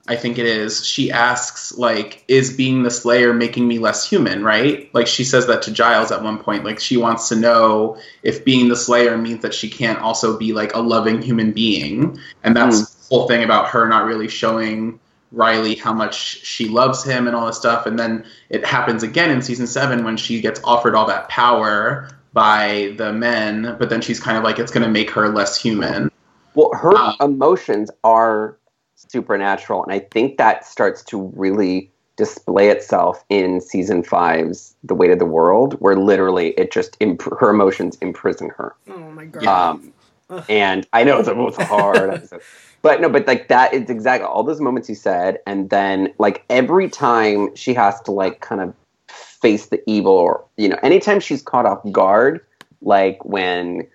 Speaker 2: I think it is, she asks, like, is being the Slayer making me less human, right? Like, she says that to Giles at one point. Like, she wants to know if being the Slayer means that she can't also be, like, a loving human being. And that's the whole thing about her not really showing Riley how much she loves him and all this stuff. And then it happens again in season seven when she gets offered all that power by the men, but then she's kind of like, it's going to make her less human.
Speaker 3: Well, her
Speaker 2: Uh,
Speaker 3: emotions are supernatural, and I think that starts to really display itself in season five's "The Weight of the World," where literally it just imp- her emotions imprison her.
Speaker 1: Oh my god.
Speaker 3: Um, and I know it's a, it's a hard episode, but no, but like that is exactly all those moments you said, and then like every time she has to like kind of face the evil, or you know, anytime she's caught off guard, like when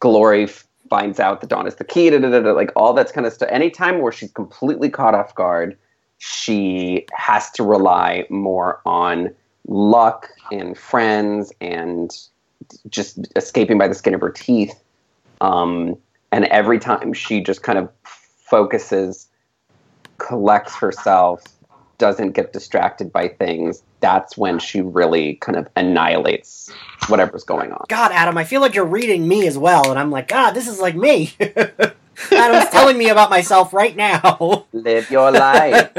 Speaker 3: Glory finds out that Dawn is the key, da, da, da, like all that's kind of stuff. Anytime where she's completely caught off guard, she has to rely more on luck and friends and just escaping by the skin of her teeth. Um, and every time she just kind of focuses, collects herself, doesn't get distracted by things, that's when she really kind of annihilates whatever's going on.
Speaker 1: God, Adam, I feel like you're reading me as well, and I'm like, God, this is like me. Adam's telling me about myself right now.
Speaker 3: Live your life.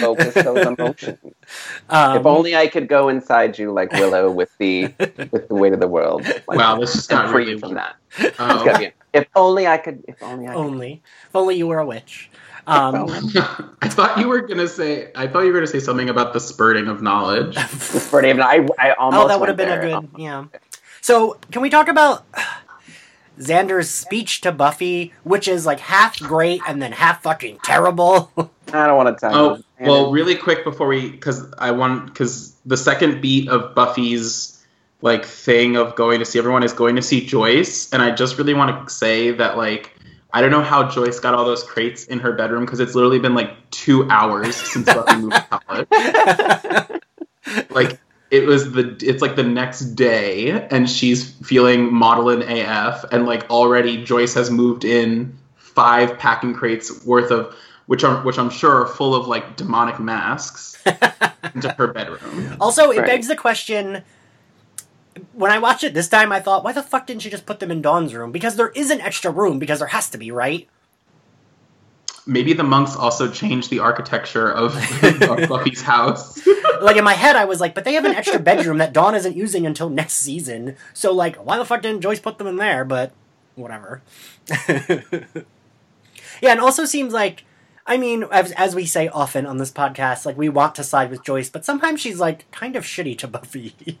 Speaker 3: Focus those emotions.
Speaker 1: Um,
Speaker 3: if only I could go inside you like Willow with the with the weight of the world. Like,
Speaker 2: Wow, this is not
Speaker 3: free
Speaker 2: really
Speaker 3: from that.
Speaker 2: Oh.
Speaker 3: It's if only I could. If only I could.
Speaker 1: only. If only you were a witch. Um,
Speaker 2: I thought you were gonna say. I thought you were gonna say something about the spurting of knowledge.
Speaker 3: For David, I, I almost.
Speaker 1: oh, that would have
Speaker 3: went
Speaker 1: been a good, yeah. So, can we talk about Xander's speech to Buffy, which is like half great and then half fucking terrible?
Speaker 3: I don't want to tell
Speaker 2: Oh
Speaker 3: you.
Speaker 2: well, really quick before we, because I want, because the second beat of Buffy's like thing of going to see everyone is going to see Joyce, and I just really want to say that like. I don't know how Joyce got all those crates in her bedroom because it's literally been like two hours since Buffy moved to college. like it was the it's like the next day and she's feeling modeling AF and like already Joyce has moved in five packing crates worth of which are which I'm sure are full of like demonic masks into her bedroom.
Speaker 1: also, it
Speaker 3: Right.
Speaker 1: begs the question. When I watched it this time, I thought, why the fuck didn't she just put them in Dawn's room? Because there is an extra room, because there has to be, right?
Speaker 2: Maybe the monks also changed the architecture of, Buffy's house.
Speaker 1: like in my head, I was like, but they have an extra bedroom that Dawn isn't using until next season. So like, why the fuck didn't Joyce put them in there? But whatever. yeah, and also seems like, I mean, as, as we say often on this podcast, like we want to side with Joyce, but sometimes she's like kind of shitty to Buffy.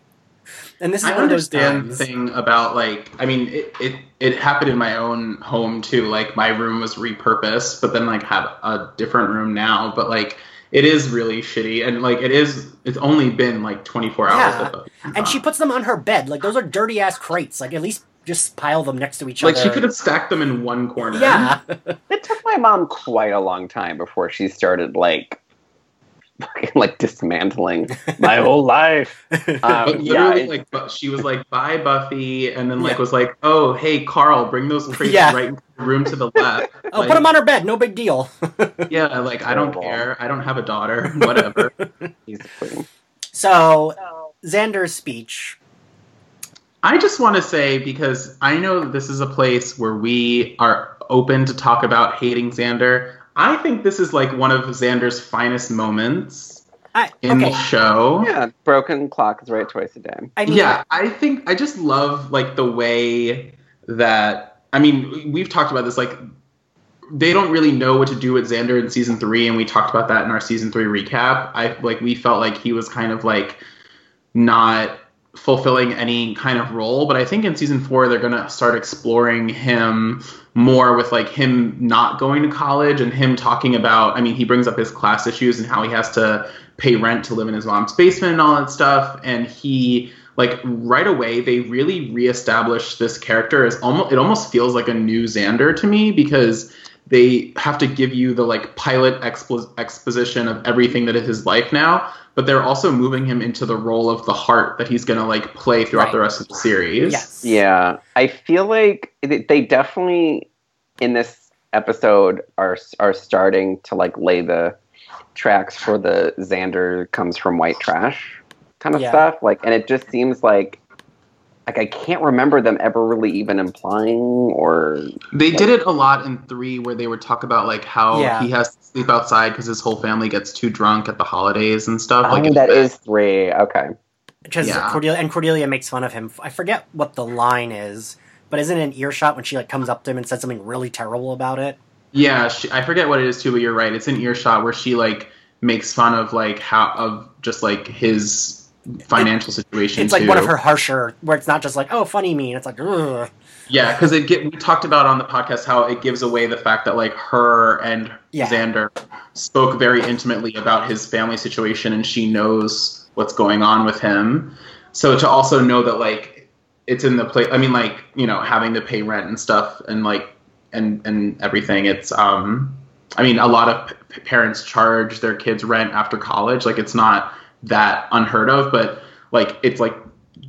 Speaker 1: And this is
Speaker 2: I
Speaker 1: one of those
Speaker 2: understand
Speaker 1: times.
Speaker 2: thing about like I mean it, it it happened in my own home too. Like my room was repurposed, but then like have a different room now. But like it is really shitty, and like it is. It's only been like 24 hours.
Speaker 1: Yeah.
Speaker 2: that Buffy's
Speaker 1: And she puts them on her bed. Like those are dirty ass crates. Like at least just pile them next to each
Speaker 2: like
Speaker 1: other.
Speaker 2: Like she could have stacked them in one corner.
Speaker 1: Yeah.
Speaker 3: It took my mom quite a long time before she started like, fucking, like dismantling my whole life. Um,
Speaker 2: But
Speaker 3: yeah,
Speaker 2: literally,
Speaker 3: it-
Speaker 2: like she was like, "Bye, Buffy," and then like
Speaker 1: Yeah.
Speaker 2: was like, "Oh, hey, Carl, bring those crates
Speaker 1: Yeah.
Speaker 2: right into the room to the left."
Speaker 1: oh,
Speaker 2: like,
Speaker 1: put them on her bed. No big deal.
Speaker 2: Yeah, like I don't care. I don't have a daughter. Whatever.
Speaker 3: he's a queen.
Speaker 1: So Xander's speech.
Speaker 2: I just want to say because I know this is a place where we are open to talk about hating Xander. I think this is like one of Xander's finest moments
Speaker 1: I,
Speaker 2: in
Speaker 1: okay.
Speaker 2: the show.
Speaker 3: Yeah, broken clock is right twice a day.
Speaker 1: I mean,
Speaker 2: yeah, I think I just love like the way that I mean we've talked about this like they don't really know what to do with Xander in season three, and we talked about that in our season three recap. I like we felt like he was kind of like not fulfilling any kind of role. But I think in season four they're gonna start exploring him more with like him not going to college and him talking about. I mean, he brings up his class issues and how he has to pay rent to live in his mom's basement and all that stuff. And he like right away they really reestablish this character as almost it almost feels like a new Xander to me because they have to give you the like pilot expo- exposition of everything that is his life now but they're also moving him into the role of the heart that he's going to like play throughout
Speaker 1: Right.
Speaker 2: the rest of the series
Speaker 1: Yes.
Speaker 3: Yeah, I feel like they definitely in this episode are are starting to like lay the tracks for the Xander comes from white trash kind of
Speaker 1: Yeah.
Speaker 3: stuff. Like, and it just seems like like I can't remember them ever really even implying or
Speaker 2: they did it a lot in three where they would talk about like how
Speaker 1: Yeah.
Speaker 2: he has to sleep outside because his whole family gets too drunk at the holidays and stuff
Speaker 3: oh,
Speaker 2: like
Speaker 3: that is three. Okay,
Speaker 1: because
Speaker 2: Yeah.
Speaker 1: Cordelia and Cordelia makes fun of him. I forget what the line is, but isn't it an earshot when she like comes up to him and says something really terrible about it?
Speaker 2: Yeah, she, I forget what it is too, but you're right. It's an earshot where she like makes fun of like how of just like his financial situation.
Speaker 1: It's like
Speaker 2: too.
Speaker 1: one of her harsher, where it's not just like oh funny me. It's like ugh.
Speaker 2: Yeah, because it get, we talked about on the podcast how it gives away the fact that like her and
Speaker 1: Yeah.
Speaker 2: Xander spoke very intimately about his family situation, and she knows what's going on with him. So to also know that like it's in the place. I mean, like you know, having to pay rent and stuff, and like and and everything. It's um, I mean, a lot of p- parents charge their kids rent after college. Like it's not that unheard of, but like it's like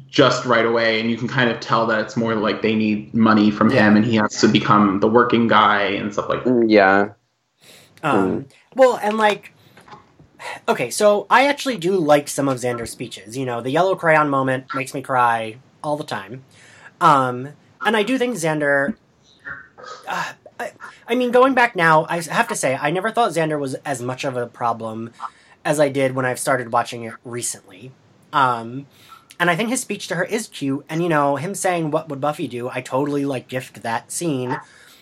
Speaker 2: just right away and you can kind of tell that it's more like they need money from him and he has to become the working guy and stuff like that.
Speaker 3: Mm, yeah,
Speaker 1: Um, Well, and like, okay, so I actually do like some of Xander's speeches. You know, the yellow crayon moment makes me cry all the time. Um, and I do think Xander. Uh, I, I mean, going back now, I have to say, I never thought Xander was as much of a problem as I did when I've started watching it recently. Um, and I think his speech to her is cute. And, you know, him saying, What would Buffy do? I totally, like, gift that scene.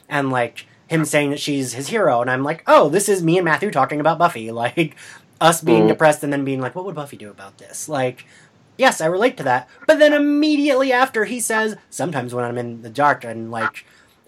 Speaker 1: And, like, him saying that she's his hero. And I'm like, Oh, this is me and Matthew talking about Buffy. Like, us being
Speaker 3: Mm.
Speaker 1: depressed and then being like, What would Buffy do about this? Like, yes, I relate to that. But then immediately after, he says, Sometimes when I'm in the dark and, like,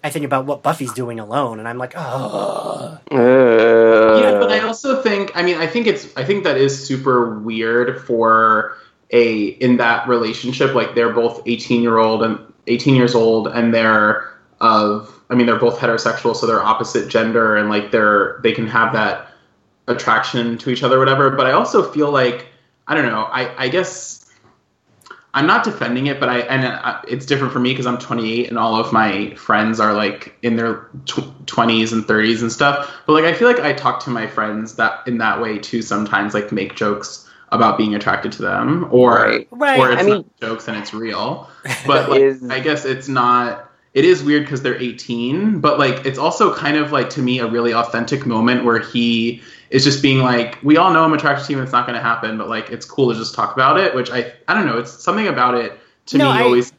Speaker 1: I think about what Buffy's doing alone. And I'm like, Oh.
Speaker 3: Uh,
Speaker 2: yeah, but I also think I mean I think it's I think that is super weird for a in that relationship like they're both 18 year old and 18 years old and they're of I mean they're both heterosexual so they're opposite gender and like they're they can have that attraction to each other or whatever but I also feel like I don't know I I guess I'm not defending it, but I and uh, it's different for me because I'm 28 and all of my friends are like in their tw- 20s and 30s and stuff. But like I feel like I talk to my friends that in that way too. Sometimes like make jokes about being attracted to them, or
Speaker 3: Right.
Speaker 1: Right.
Speaker 2: or it's
Speaker 3: I mean-
Speaker 2: not jokes and it's real. But like,
Speaker 3: Is-
Speaker 2: I guess it's not. It is weird because they're 18, but like it's also kind of like to me a really authentic moment where he is just being like, we all know I'm attracted to you and it's not going to happen, but like it's cool to just talk about it. Which I I don't know. It's something about it to
Speaker 1: No,
Speaker 2: me
Speaker 1: I-
Speaker 2: always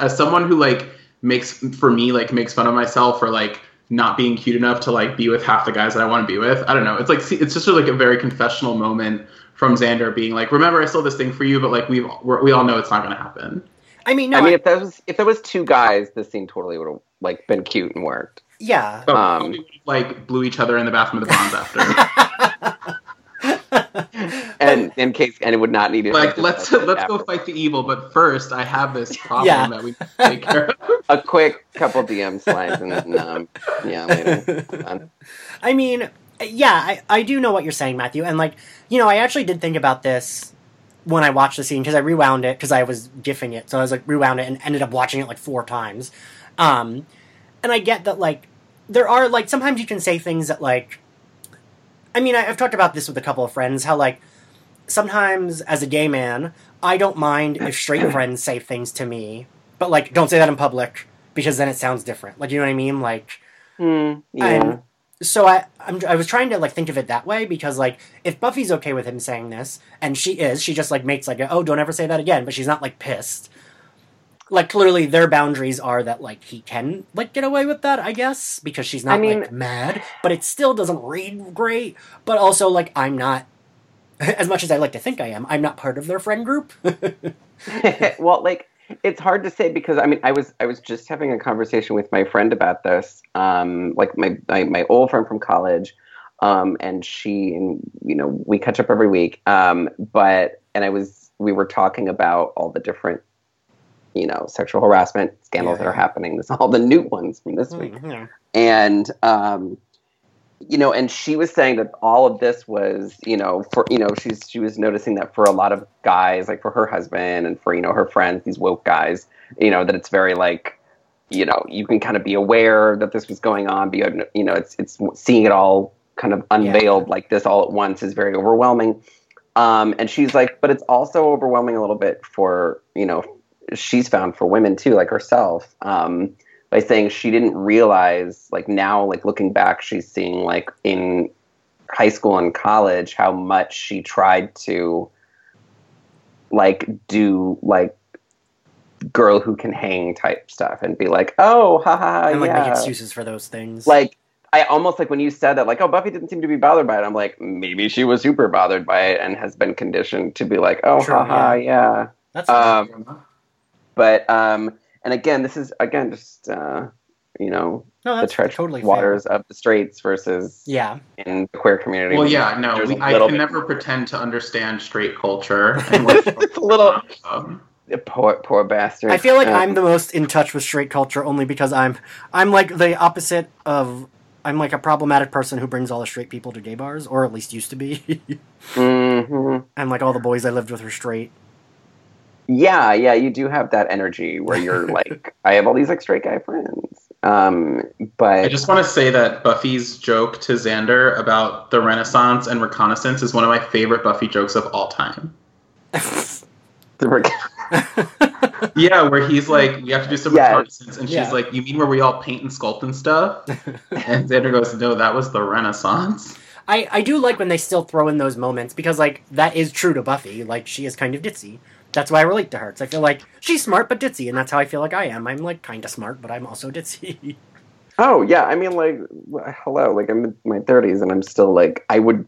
Speaker 2: as someone who like makes for me like makes fun of myself for like not being cute enough to like be with half the guys that I want to be with. I don't know. It's like it's just like a very confessional moment from Xander being like, remember I still have this thing for you, but like we we're, we all know it's not going to happen.
Speaker 1: I mean, no,
Speaker 3: I mean,
Speaker 1: I-
Speaker 3: if there was if there was two guys, this scene totally would have like been cute and worked.
Speaker 1: Yeah.
Speaker 2: But
Speaker 3: Um,
Speaker 2: probably would've, like blew each other in the bathroom of the Bronze after.
Speaker 3: And in case, and it would not need it.
Speaker 2: like let's let's go fight the evil, but first I have this problem
Speaker 1: Yeah.
Speaker 2: that we take care of.
Speaker 3: a quick couple DM slides and then um, yeah later.
Speaker 1: I mean, yeah, I, I do know what you're saying, Matthew. And, like, you know, I actually did think about this when I watched the scene because I rewound it because I was gifting it. So I was like, rewound it and ended up watching it like four times. Um, and I get that, like, there are, like, sometimes you can say things that, like, I mean, I, I've talked about this with a couple of friends how, like, sometimes as a gay man, I don't mind if straight friends say things to me, but, like, don't say that in public because then it sounds different. Like, you know what I mean? Like,
Speaker 3: Hmm, yeah.
Speaker 1: So I I'm, I was trying to like think of it that way because like if Buffy's okay with him saying this and she is she just like makes like a, oh don't ever say that again but she's not like pissed like clearly their boundaries are that like he can like get away with that I guess because she's not
Speaker 3: I mean-
Speaker 1: like mad but it still doesn't read great but also like I'm not as much as I like to think I am, I'm not part of their friend group.
Speaker 3: well, like it's hard to say because I mean I was I was just having a conversation with my friend about this, um, like my, my my old friend from college, um, and she and you know we catch up every week, um, but and I was we were talking about all the different you know sexual harassment scandals
Speaker 1: Yeah.
Speaker 3: that are happening. This all the new ones from this week
Speaker 1: Yeah.
Speaker 3: and um, you know, and she was saying that all of this was, you know, for you know, she's she was noticing that for a lot of guys, like for her husband and for you know her friends, these woke guys, you know, that it's very like, you know, you can kind of be aware that this was going on, but you know, it's it's seeing it all kind of unveiled like this all at once is very overwhelming. Um, and she's like, but it's also overwhelming a little bit for you know, she's found for women too, like herself. Um, by saying she didn't realize like now like looking back she's seeing like in high school and college how much she tried to like do like girl who can hang type stuff and be like oh ha ha
Speaker 1: and like
Speaker 3: yeah
Speaker 1: make excuses for those things.
Speaker 3: like I almost like when you said that, like, oh, Buffy didn't seem to be bothered by it. I'm like, maybe she was super bothered by it and has been conditioned to be like, oh,
Speaker 1: True,
Speaker 3: haha, yeah.
Speaker 1: that's
Speaker 3: Um, but um, and again, this is again just uh, you know
Speaker 1: no,
Speaker 3: the
Speaker 1: that's
Speaker 3: treacherous
Speaker 1: totally fair.
Speaker 3: waters of the straits versus
Speaker 1: Yeah,
Speaker 3: in the queer community.
Speaker 2: Well, yeah, no,
Speaker 3: There's
Speaker 2: we,
Speaker 3: a
Speaker 2: I
Speaker 3: little
Speaker 2: can
Speaker 3: bit
Speaker 2: never pretend to understand straight culture.
Speaker 3: It's a little-
Speaker 2: Um,
Speaker 3: poor poor bastard.
Speaker 1: I feel like
Speaker 3: Uh,
Speaker 1: I'm the most in touch with straight culture only because I'm I'm like the opposite of I'm like a problematic person who brings all the straight people to gay bars, or at least used to be.
Speaker 3: mhm.
Speaker 1: and like all the boys I lived with were straight.
Speaker 3: Yeah, yeah, you do have that energy where you're like, I have all these like straight guy friends. Um, but
Speaker 2: I just want to say that Buffy's joke to Xander about the Renaissance and reconnaissance is one of my favorite Buffy jokes of all time. Yeah, where he's like, we have to do some
Speaker 3: Yes.
Speaker 2: reconnaissance, and she's
Speaker 1: Yeah.
Speaker 2: like, you mean where we all paint and sculpt and stuff? and Xander goes, no, that was the Renaissance.
Speaker 1: I, I do like when they still throw in those moments because like that is true to Buffy. Like she is kind of ditzy. That's why I relate to her. 'cause I feel like she's smart but ditzy, and that's how I feel like I am. I'm like kind of smart, but I'm also ditzy.
Speaker 3: Oh yeah, I mean, like, hello, like I'm in my thirties and I'm still like, I would.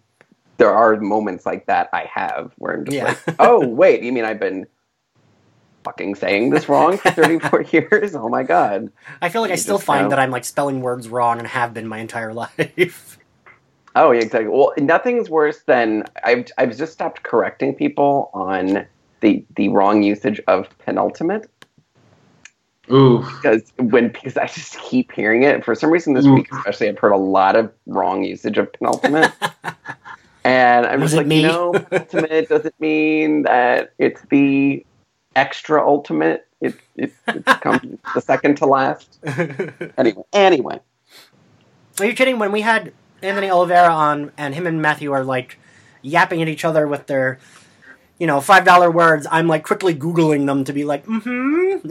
Speaker 3: There are moments like that I have where I'm just
Speaker 1: Yeah.
Speaker 3: like, oh wait, you mean I've been fucking saying this wrong for 34 years? Oh my god.
Speaker 1: I feel like I still find
Speaker 3: know.
Speaker 1: that I'm like spelling words wrong and have been my entire life.
Speaker 3: Oh yeah, exactly. Well, nothing's worse than I've I've just stopped correcting people on the the wrong usage of penultimate
Speaker 2: Ooh.
Speaker 3: because when because I just keep hearing it for some reason this
Speaker 2: Ooh.
Speaker 3: week especially I've heard a lot of wrong usage of penultimate. And I'm
Speaker 1: Was
Speaker 3: just like,
Speaker 1: me?
Speaker 3: no, ultimate doesn't mean that it's the extra ultimate. It it, it comes the second to last. Anyway, anyway,
Speaker 1: Are you kidding? When we had Anthony Oliveira on, and him and Matthew are like yapping at each other with their, you know, five dollar words, I'm like quickly googling them to be like, mm-hmm.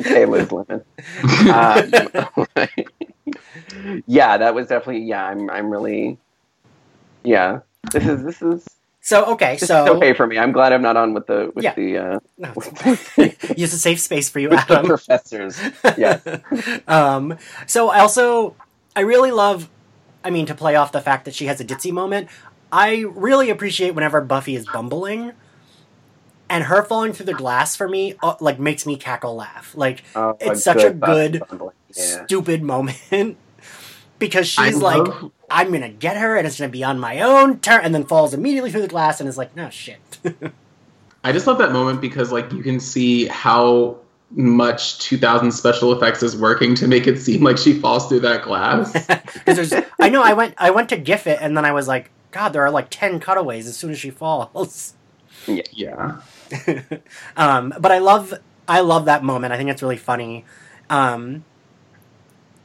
Speaker 3: okay, Liz Lemon. Um, yeah, that was definitely yeah. I'm I'm really yeah. This is this is
Speaker 1: so okay,
Speaker 3: this
Speaker 1: so
Speaker 3: okay for me. I'm glad I'm not on with the with
Speaker 1: Yeah.
Speaker 3: the uh,
Speaker 1: No, use a safe space for you, Adam.
Speaker 3: professors. Yes.
Speaker 1: um, so I also I really love. I mean, to play off the fact that she has a ditzy moment, I really appreciate whenever Buffy is bumbling, and her falling through the glass for me, uh, like makes me cackle laugh. Like
Speaker 3: Oh,
Speaker 1: It's such a good-
Speaker 3: Yeah.
Speaker 1: stupid moment because
Speaker 2: I
Speaker 1: she's like,
Speaker 2: love-
Speaker 1: I'm gonna get her, and it's gonna be on my own turn, and then falls immediately through the glass, and is like, no shit.
Speaker 2: I just love that moment because like you can see how much 2000 special effects is working to make it seem like she falls through that glass.
Speaker 1: Because there's, I know I went, I went to GIF it, and then I was like, God, there are like ten cutaways as soon as she falls.
Speaker 2: yeah.
Speaker 1: um, but I love, I love that moment. I think it's really funny. Um,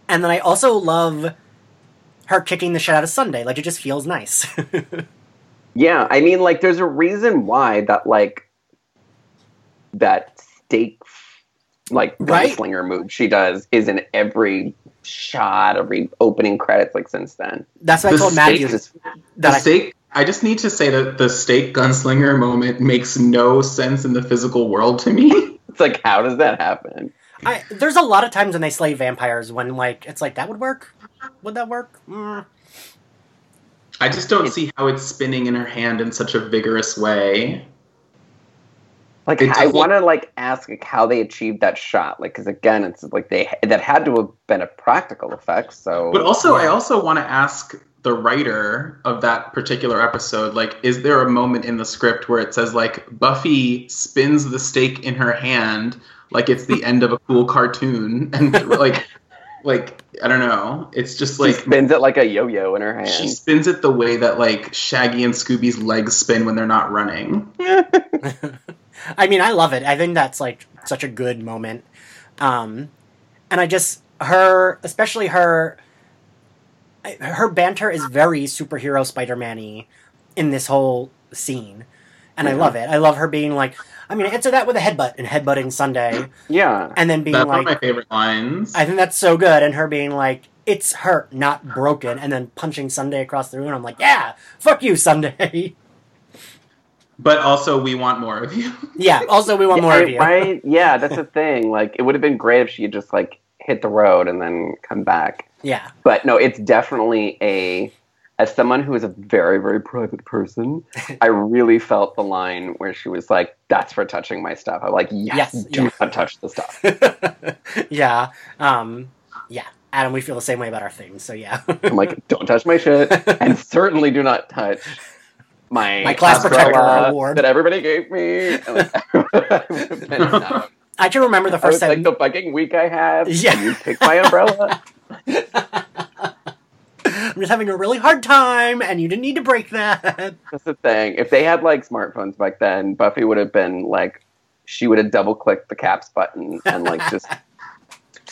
Speaker 1: and then I also love her kicking the shit out of Sunday. Like it just feels nice.
Speaker 3: Yeah, I mean, like, there's a reason why that, like, that stake, like,
Speaker 1: Right.
Speaker 3: gunslinger move she does is in every shot, every opening credits, like, since then.
Speaker 1: That's what I
Speaker 2: The
Speaker 1: told
Speaker 2: stake
Speaker 1: Matthew.
Speaker 3: Just,
Speaker 2: The
Speaker 1: That I,
Speaker 2: stake. I just need to say that the stake gunslinger moment makes no sense in the physical world to me.
Speaker 3: it's like, how does that happen?
Speaker 1: I, there's a lot of times when they slay vampires when like it's like that would work. Would that work? Mm.
Speaker 2: I I just don't
Speaker 3: It-
Speaker 2: see how it's spinning in her hand in such a vigorous way.
Speaker 3: Like
Speaker 2: It
Speaker 3: I want to like ask like, how they achieved that shot. Like because again, it's like they that had to have been a practical effect. So
Speaker 2: But also, I also want to ask the writer of that particular episode, like, is there a moment in the script where it says like Buffy spins the stake in her hand like it's the end of a cool cartoon, and like, like I don't know, it's just
Speaker 3: she
Speaker 2: like
Speaker 3: spins it like a yo-yo in her hand.
Speaker 2: she spins it the way that like Shaggy and Scooby's legs spin when they're not running.
Speaker 1: I mean, I love it. I think that's like such a good moment. Um, and I just her, especially her, her banter is very superhero Spider-Man-y in this whole scene, and I love it. I love her being like, I'm gonna answer that with a headbutt and headbutting Sunday,
Speaker 3: yeah.
Speaker 1: and then being
Speaker 2: That's one of
Speaker 1: like,
Speaker 2: my favorite lines.
Speaker 1: I think that's so good, and her being like, it's hurt, not broken, and then punching Sunday across the room. I'm like, yeah, fuck you, Sunday.
Speaker 2: but also, we want more of you.
Speaker 1: yeah. Also, we want more
Speaker 3: Yeah,
Speaker 1: of you.
Speaker 3: Right? Yeah, that's the thing. Like, it would have been great if she had just like hit the road and then come back.
Speaker 1: Yeah.
Speaker 3: But no, it's definitely a. As someone who is a very, very private person, I really felt the line where she was like, "That's for touching my stuff." I'm like, "Yes,
Speaker 1: Yes,
Speaker 3: do
Speaker 1: yeah.
Speaker 3: not touch the stuff."
Speaker 1: yeah. Um, yeah. Adam, we feel the same way about our things, so yeah.
Speaker 3: I'm like, "Don't touch my shit," and certainly do not touch my
Speaker 1: My class protector award.
Speaker 3: that everybody gave me. Like, I would have been out.
Speaker 1: I can remember the first time.
Speaker 3: like the fucking week I had.
Speaker 1: Yeah.
Speaker 3: you take my umbrella.
Speaker 1: I'm just having a really hard time, and you didn't need to break that.
Speaker 3: That's the thing. If they had like smartphones back then, Buffy would have been like, she would have double clicked the caps button and like just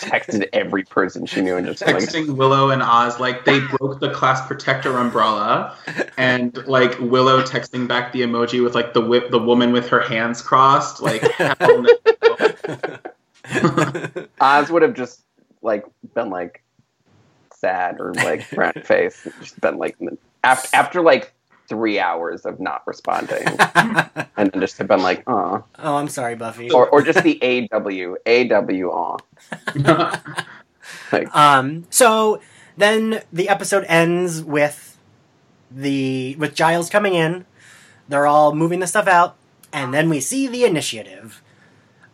Speaker 3: texted every person she knew and just like,
Speaker 2: texting Willow and Oz like they broke the class protector umbrella, and like Willow texting back the emoji with like the whip, the woman with her hands crossed. Like.
Speaker 3: Oz would have just like been like sad or like brown face, just been like after after like three hours of not responding, and then just have been like, oh,
Speaker 1: oh, I'm sorry, Buffy.
Speaker 3: or or just the AW AW aw. Like,
Speaker 1: Um, so then the episode ends with the with Giles coming in. They're all moving the stuff out, and then we see the initiative.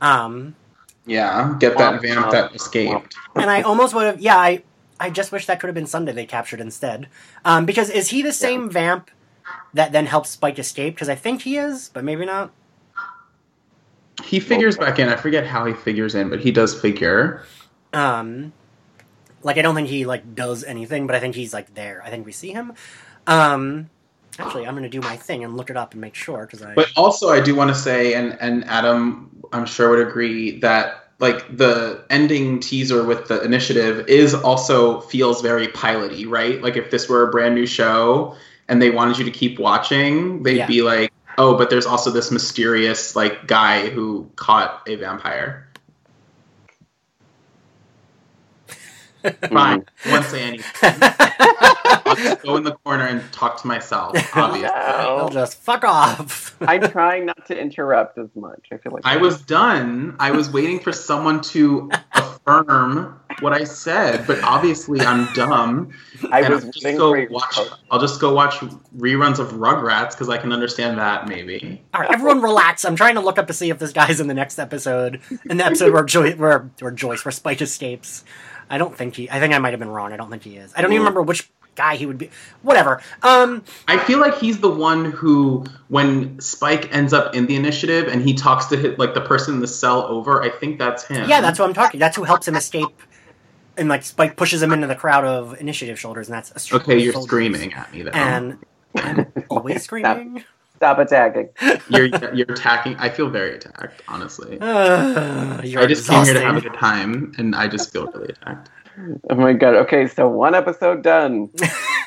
Speaker 1: Um,
Speaker 2: yeah, get that vamp that escaped.
Speaker 1: and I almost would have. Yeah, I I just wish that could have been Sunday they captured instead. Um, because is he the same vamp that then helps Spike escape? Because I think he is, but maybe not.
Speaker 2: He figures back in. I forget how he figures in, but he does figure.
Speaker 1: Um, like I don't think he like does anything, but I think he's like there. I think we see him. Um, actually, I'm gonna do my thing and look it up and make sure because I.
Speaker 2: But also, I do want to say, and and Adam, I'm sure would agree that like the ending teaser with the initiative is also feels very piloty, right? Like if this were a brand new show and they wanted you to keep watching, they'd
Speaker 1: Yeah.
Speaker 2: be like, oh, but there's also this mysterious like guy who caught a vampire. Hmm. Fine, I won't say anything. I'll just go in the corner and talk to myself. Obviously.
Speaker 1: I'll
Speaker 3: no.
Speaker 1: just fuck off.
Speaker 3: I'm trying not to interrupt as much. I feel like
Speaker 2: I was done. I was waiting for someone to affirm what I said, but obviously I'm dumb.
Speaker 3: I was
Speaker 2: I'll just
Speaker 3: waiting
Speaker 2: go watch. I'll just go watch reruns of Rugrats because I can understand that maybe.
Speaker 1: All right, everyone, relax. I'm trying to look up to see if this guy's in the next episode. In the episode where Joyce, where, where Joyce, where Spike escapes. I don't think he. I think I might have been wrong. I don't think he is. I don't even remember which guy he would be. Whatever. Um.
Speaker 2: I feel like he's the one who, when Spike ends up in the initiative and he talks to hit like the person in the cell over, I think that's him.
Speaker 1: Yeah, that's what I'm talking. That's who helps him escape. And like Spike pushes him into the crowd of initiative shoulders, and that's a
Speaker 2: Okay, you're screaming at me then.
Speaker 1: And I'm always screaming.
Speaker 3: Stop attacking.
Speaker 2: you're you're attacking. I feel very attacked, honestly.
Speaker 1: Uh,
Speaker 2: I just came here to have a good time, and I just feel really attacked.
Speaker 3: Oh my god. Okay, so one episode done.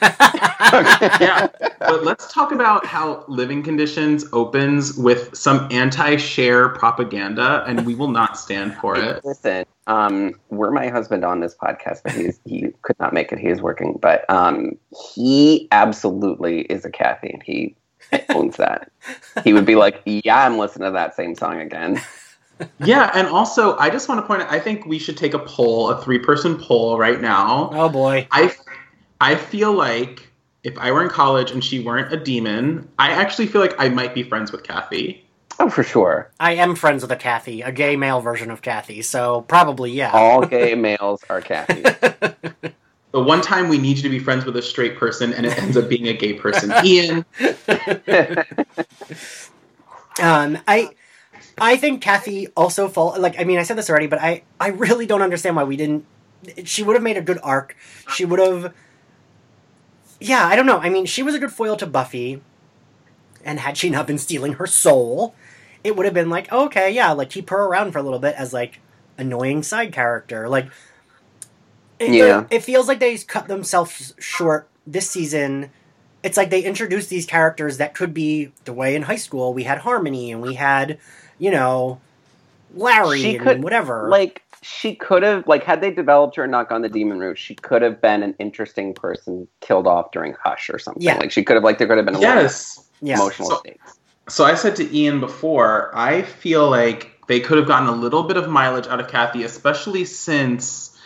Speaker 2: yeah, but let's talk about how Living Conditions opens with some anti-Cher propaganda, and we will not stand for it.
Speaker 3: Listen, um, we're my husband on this podcast, but he's he could not make it. He is working, but um, he absolutely is a Kathy, and he owns that. He would be like, "Yeah, I'm listening to that same song again."
Speaker 2: Yeah, and also I just want to point out, I think we should take a poll, a three-person poll right now.
Speaker 1: oh boy.
Speaker 2: I I feel like if I were in college and she weren't a demon, I actually feel like I might be friends with Kathy.
Speaker 3: Oh, for sure.
Speaker 1: I am friends with a Kathy, a gay male version of Kathy, so probably yeah.
Speaker 3: All gay males are Kathy.
Speaker 2: The one time we need you to be friends with a straight person and it ends up being a gay person. Ian.
Speaker 1: Um, I I think Kathy also fall like I mean I said this already, but I I really don't understand why we didn't. She would have made a good arc. She would have. Yeah, I don't know. I mean, she was a good foil to Buffy, and had she not been stealing her soul, it would have been like okay, yeah, like keep her around for a little bit as like annoying side character. Like, it,
Speaker 3: Yeah.
Speaker 1: it feels like they cut themselves short this season it's like they introduced these characters that could be the way in high school we had Harmony and we had, you know, Larry
Speaker 3: She
Speaker 1: and
Speaker 3: could,
Speaker 1: whatever.
Speaker 3: like she could have like had they developed her and not gone the demon route she could have been an interesting person killed off during hush or something
Speaker 1: Yeah.
Speaker 3: like she could have like there could have been a lot of
Speaker 2: Yes.
Speaker 1: yeah,
Speaker 3: emotional
Speaker 2: So-
Speaker 3: stakes
Speaker 2: So I said to Ian before, I feel like they could have gotten a little bit of mileage out of Kathy, especially since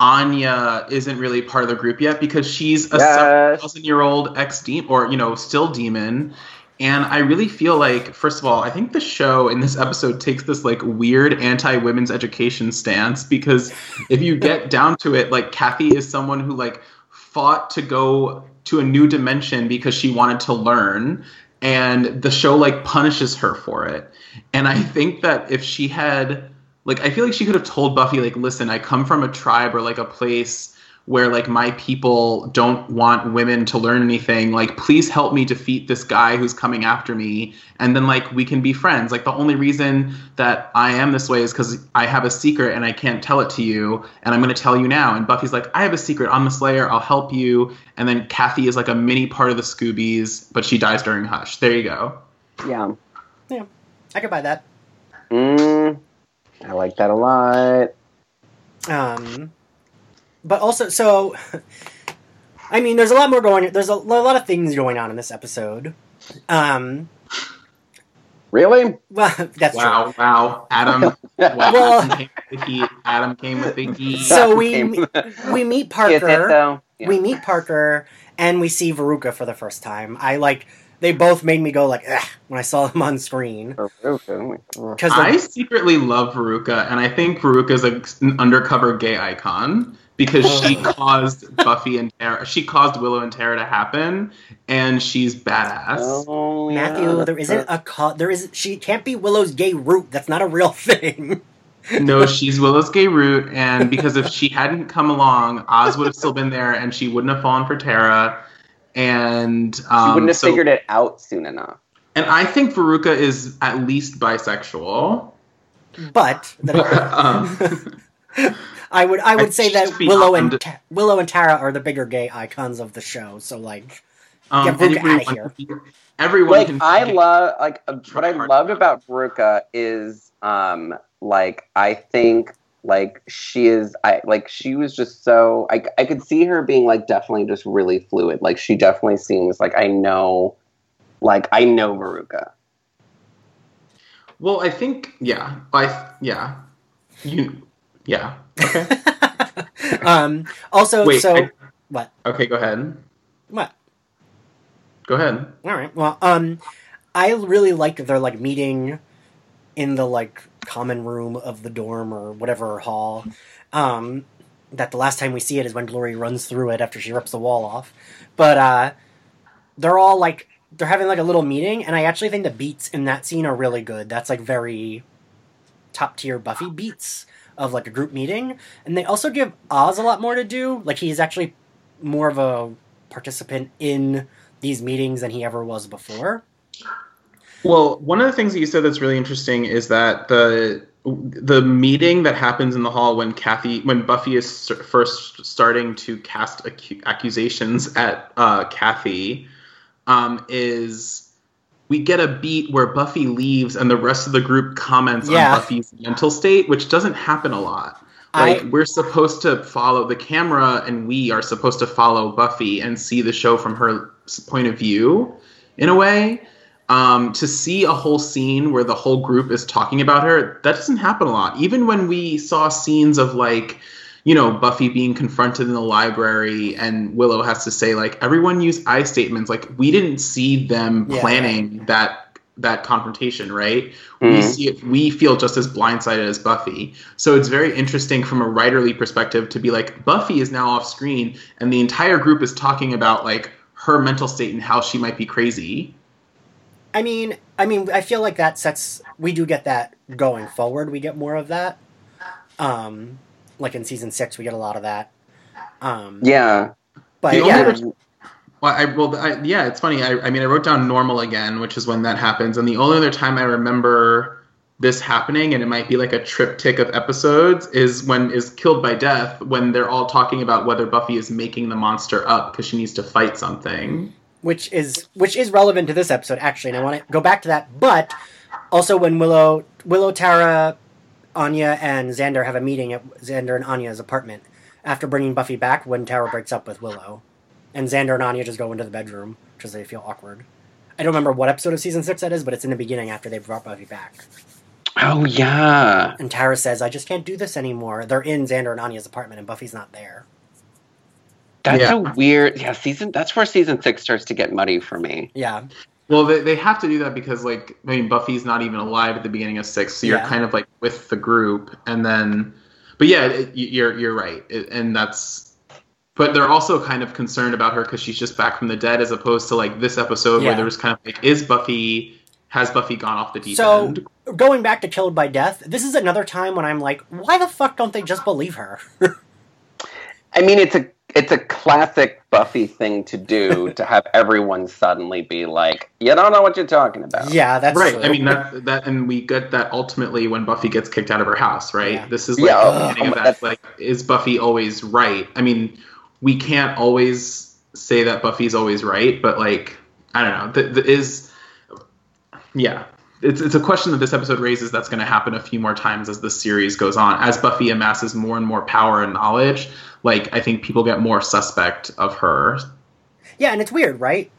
Speaker 2: Anya isn't really part of the group yet because she's a
Speaker 3: Yes.
Speaker 2: thousand year old ex demon or you know still demon. And I really feel like, first of all, I think the show in this episode takes this like weird anti women's education stance because if you get down to it, like Kathy is someone who like fought to go to a new dimension because she wanted to learn and the show like punishes her for it. And I think that if she had like I feel like she could have told Buffy like listen, I come from a tribe or like a place where like my people don't want women to learn anything like please help me defeat this guy who's coming after me. And then like we can be friends. Like the only reason that i am this way is because i have a secret and i can't tell it to you and i'm going to tell you now. And buffy's like i have a secret. I'm the slayer. I'll help you. And then kathy is like a mini part of the scoobies but she dies during hush. There you go.
Speaker 3: Yeah. Yeah.
Speaker 1: I could buy that.
Speaker 3: mm, i like that a lot.
Speaker 1: Um, but also, so I mean, there's a lot more going. There's a, a lot of things going on in this episode. Um,
Speaker 3: really
Speaker 1: well, that's true.
Speaker 2: wow wow adam wow,
Speaker 1: Well-
Speaker 2: adam came with the heat adam came with the heat
Speaker 1: So we we meet
Speaker 3: Is it,
Speaker 1: Parker.
Speaker 3: Yeah.
Speaker 1: We meet Parker, and we see Veruca for the first time. I like. They both made me go like, Ugh, when I saw them on screen because
Speaker 2: I secretly love Veruca, and I think Veruca is an undercover gay icon because she caused Buffy and Tara, she caused Willow and Tara to happen, and she's badass.
Speaker 3: Oh, yeah,
Speaker 1: Matthew, there
Speaker 3: that's
Speaker 1: isn't a co- there is she can't be Willow's gay root. That's not a real thing.
Speaker 2: No, she's Willow's gay root, and because if she hadn't come along, Oz would have still been there, and she wouldn't have fallen for Tara. And um,
Speaker 3: She wouldn't have
Speaker 2: so-
Speaker 3: figured it out soon enough.
Speaker 2: And I think Veruca is at least bisexual.
Speaker 1: But
Speaker 2: um,
Speaker 1: I would I would
Speaker 2: I
Speaker 1: say that Willow and
Speaker 2: beyond-
Speaker 1: Ta- Willow and Tara are the bigger gay icons of the show. So like,
Speaker 2: um,
Speaker 1: Get Veruca
Speaker 2: everyone,
Speaker 1: outta here.
Speaker 2: everyone
Speaker 3: like
Speaker 2: can
Speaker 3: I love like uh, what I
Speaker 2: hard.
Speaker 3: loved about Veruca is um like I think like she is I like she was just so I I could see her being like definitely just really fluid. Like she definitely seems like I know like I know Veruca.
Speaker 2: Well, I think yeah, I yeah, you yeah. Okay,
Speaker 1: um, also,
Speaker 2: wait.
Speaker 1: so
Speaker 2: I-
Speaker 1: what?
Speaker 2: okay, go ahead.
Speaker 1: What?
Speaker 2: Go ahead.
Speaker 1: All right. Well, um, I really like their like meeting in the like common room of the dorm or whatever hall. Um, that the last time we see it is when Glory runs through it after she rips the wall off. But uh, they're all like they're having like a little meeting, and I actually think the beats in that scene are really good. That's like very top tier Buffy beats of like a group meeting, and they also give Oz a lot more to do. Like he's actually more of a participant in these meetings than he ever was before.
Speaker 2: Well, one of the things that you said that's really interesting is that the the meeting that happens in the hall when Kathy, when Buffy is first starting to cast accusations at uh, Kathy, um, is we get a beat where Buffy leaves and the rest of the group comments
Speaker 1: Yeah.
Speaker 2: on Buffy's mental state, which doesn't happen a lot. Like
Speaker 1: I-
Speaker 2: we're supposed to follow the camera, and we are supposed to follow Buffy and see the show from her point of view, in a way. Um, to see a whole scene where the whole group is talking about her, that doesn't happen a lot. Even when we saw scenes of like, you know Buffy being confronted in the library and Willow has to say like everyone use I statements like we didn't see them
Speaker 1: Yeah.
Speaker 2: planning that that confrontation right we
Speaker 3: Mhm.
Speaker 2: see it we feel just as blindsided as Buffy so it's very interesting from a writerly perspective to be like Buffy is now off screen and the entire group is talking about like her mental state and how she might be crazy
Speaker 1: I mean, I mean, I feel like that sets. We do get that going forward. We get more of that. Um, like in season six, we get a lot of that. Um,
Speaker 3: Yeah.
Speaker 1: but
Speaker 2: The
Speaker 1: yeah,
Speaker 2: other- Well, I well, I, yeah, it's funny. I, I mean, I wrote down normal again, which is when that happens, and the only other time I remember this happening, and it might be like a triptych of episodes, is when is killed by death when they're all talking about whether Buffy is making the monster up because she needs to fight something.
Speaker 1: which is which is relevant to this episode actually, and I want to go back to that. But also when Willow, Willow, Tara, Anya, and Xander have a meeting at Xander and Anya's apartment after bringing Buffy back when Tara breaks up with Willow, and Xander and Anya just go into the bedroom because they feel awkward. I don't remember what episode of season six that is, but it's in the beginning after they brought Buffy back.
Speaker 3: Oh yeah.
Speaker 1: And Tara says, "I just can't do this anymore." They're in Xander and Anya's apartment, and Buffy's not there.
Speaker 3: That's
Speaker 2: Yeah.
Speaker 3: a weird. Yeah, season. That's where season six starts to get muddy for me.
Speaker 1: Yeah,
Speaker 2: Well, they, they have to do that because like I mean, Buffy's not even alive at the beginning of six, so you're
Speaker 1: Yeah.
Speaker 2: kind of like with the group, and then, but yeah, it, you're you're right, it, and that's. But they're also kind of concerned about her because she's just back from the dead, as opposed to like this episode
Speaker 1: Yeah.
Speaker 2: where there was kind of like, is Buffy has Buffy gone off the deep
Speaker 1: So-
Speaker 2: end?
Speaker 1: going back to killed by death. This is another time when I'm like, why the fuck don't they just believe her?
Speaker 3: I mean, it's a it's a classic Buffy thing to do to have everyone suddenly be like, "You don't know what you're talking about."
Speaker 1: yeah, that's
Speaker 2: right.
Speaker 1: true.
Speaker 2: I mean that that, and we get that ultimately when Buffy gets kicked out of her house. Right.
Speaker 1: Yeah.
Speaker 2: This is like
Speaker 3: Yeah,
Speaker 2: the
Speaker 3: oh,
Speaker 2: beginning of
Speaker 3: oh,
Speaker 2: that. Like, is Buffy always right? I mean, we can't always say that Buffy's always right, but like, I don't know. The, the is, yeah. It's, it's a question that this episode raises that's going to happen a few more times as the series goes on. As Buffy amasses more and more power and knowledge, like I think people get more suspect of her.
Speaker 1: yeah, and it's weird, right?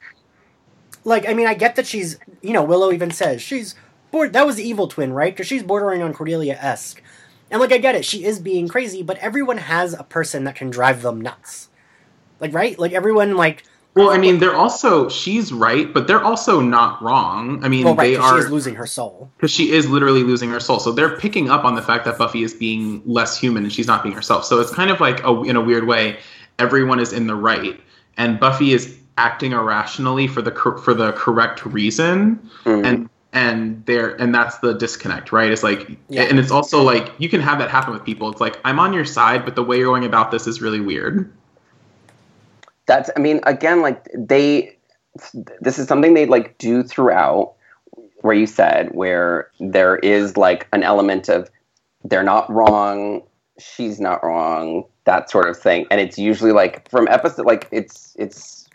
Speaker 1: Like, I mean, I get that she's, you know, Willow even says she's bored. That was the evil twin, right? Because she's bordering on Cordelia esque, and like, I get it, she is being crazy, but everyone has a person that can drive them nuts, like, right? Like everyone, like,
Speaker 2: Well, I mean, they're also she's right, but they're also not wrong. I mean,
Speaker 1: well, right?
Speaker 2: they
Speaker 1: 'cause
Speaker 2: are
Speaker 1: she losing her soul.
Speaker 2: because she is literally losing her soul. So they're picking up on the fact that Buffy is being less human and she's not being herself. So it's kind of like a, in a weird way, everyone is in the right, and Buffy is acting irrationally for the for the correct reason,
Speaker 3: Mm.
Speaker 2: and and there and that's the disconnect, right? It's like,
Speaker 1: Yeah.
Speaker 2: and it's also like you can have that happen with people. It's like I'm on your side, but the way you're going about this is really weird.
Speaker 3: That's i mean again like they this is something they like do throughout where you said where there is like an element of they're not wrong she's not wrong that sort of thing. And it's usually like from episode like it's it's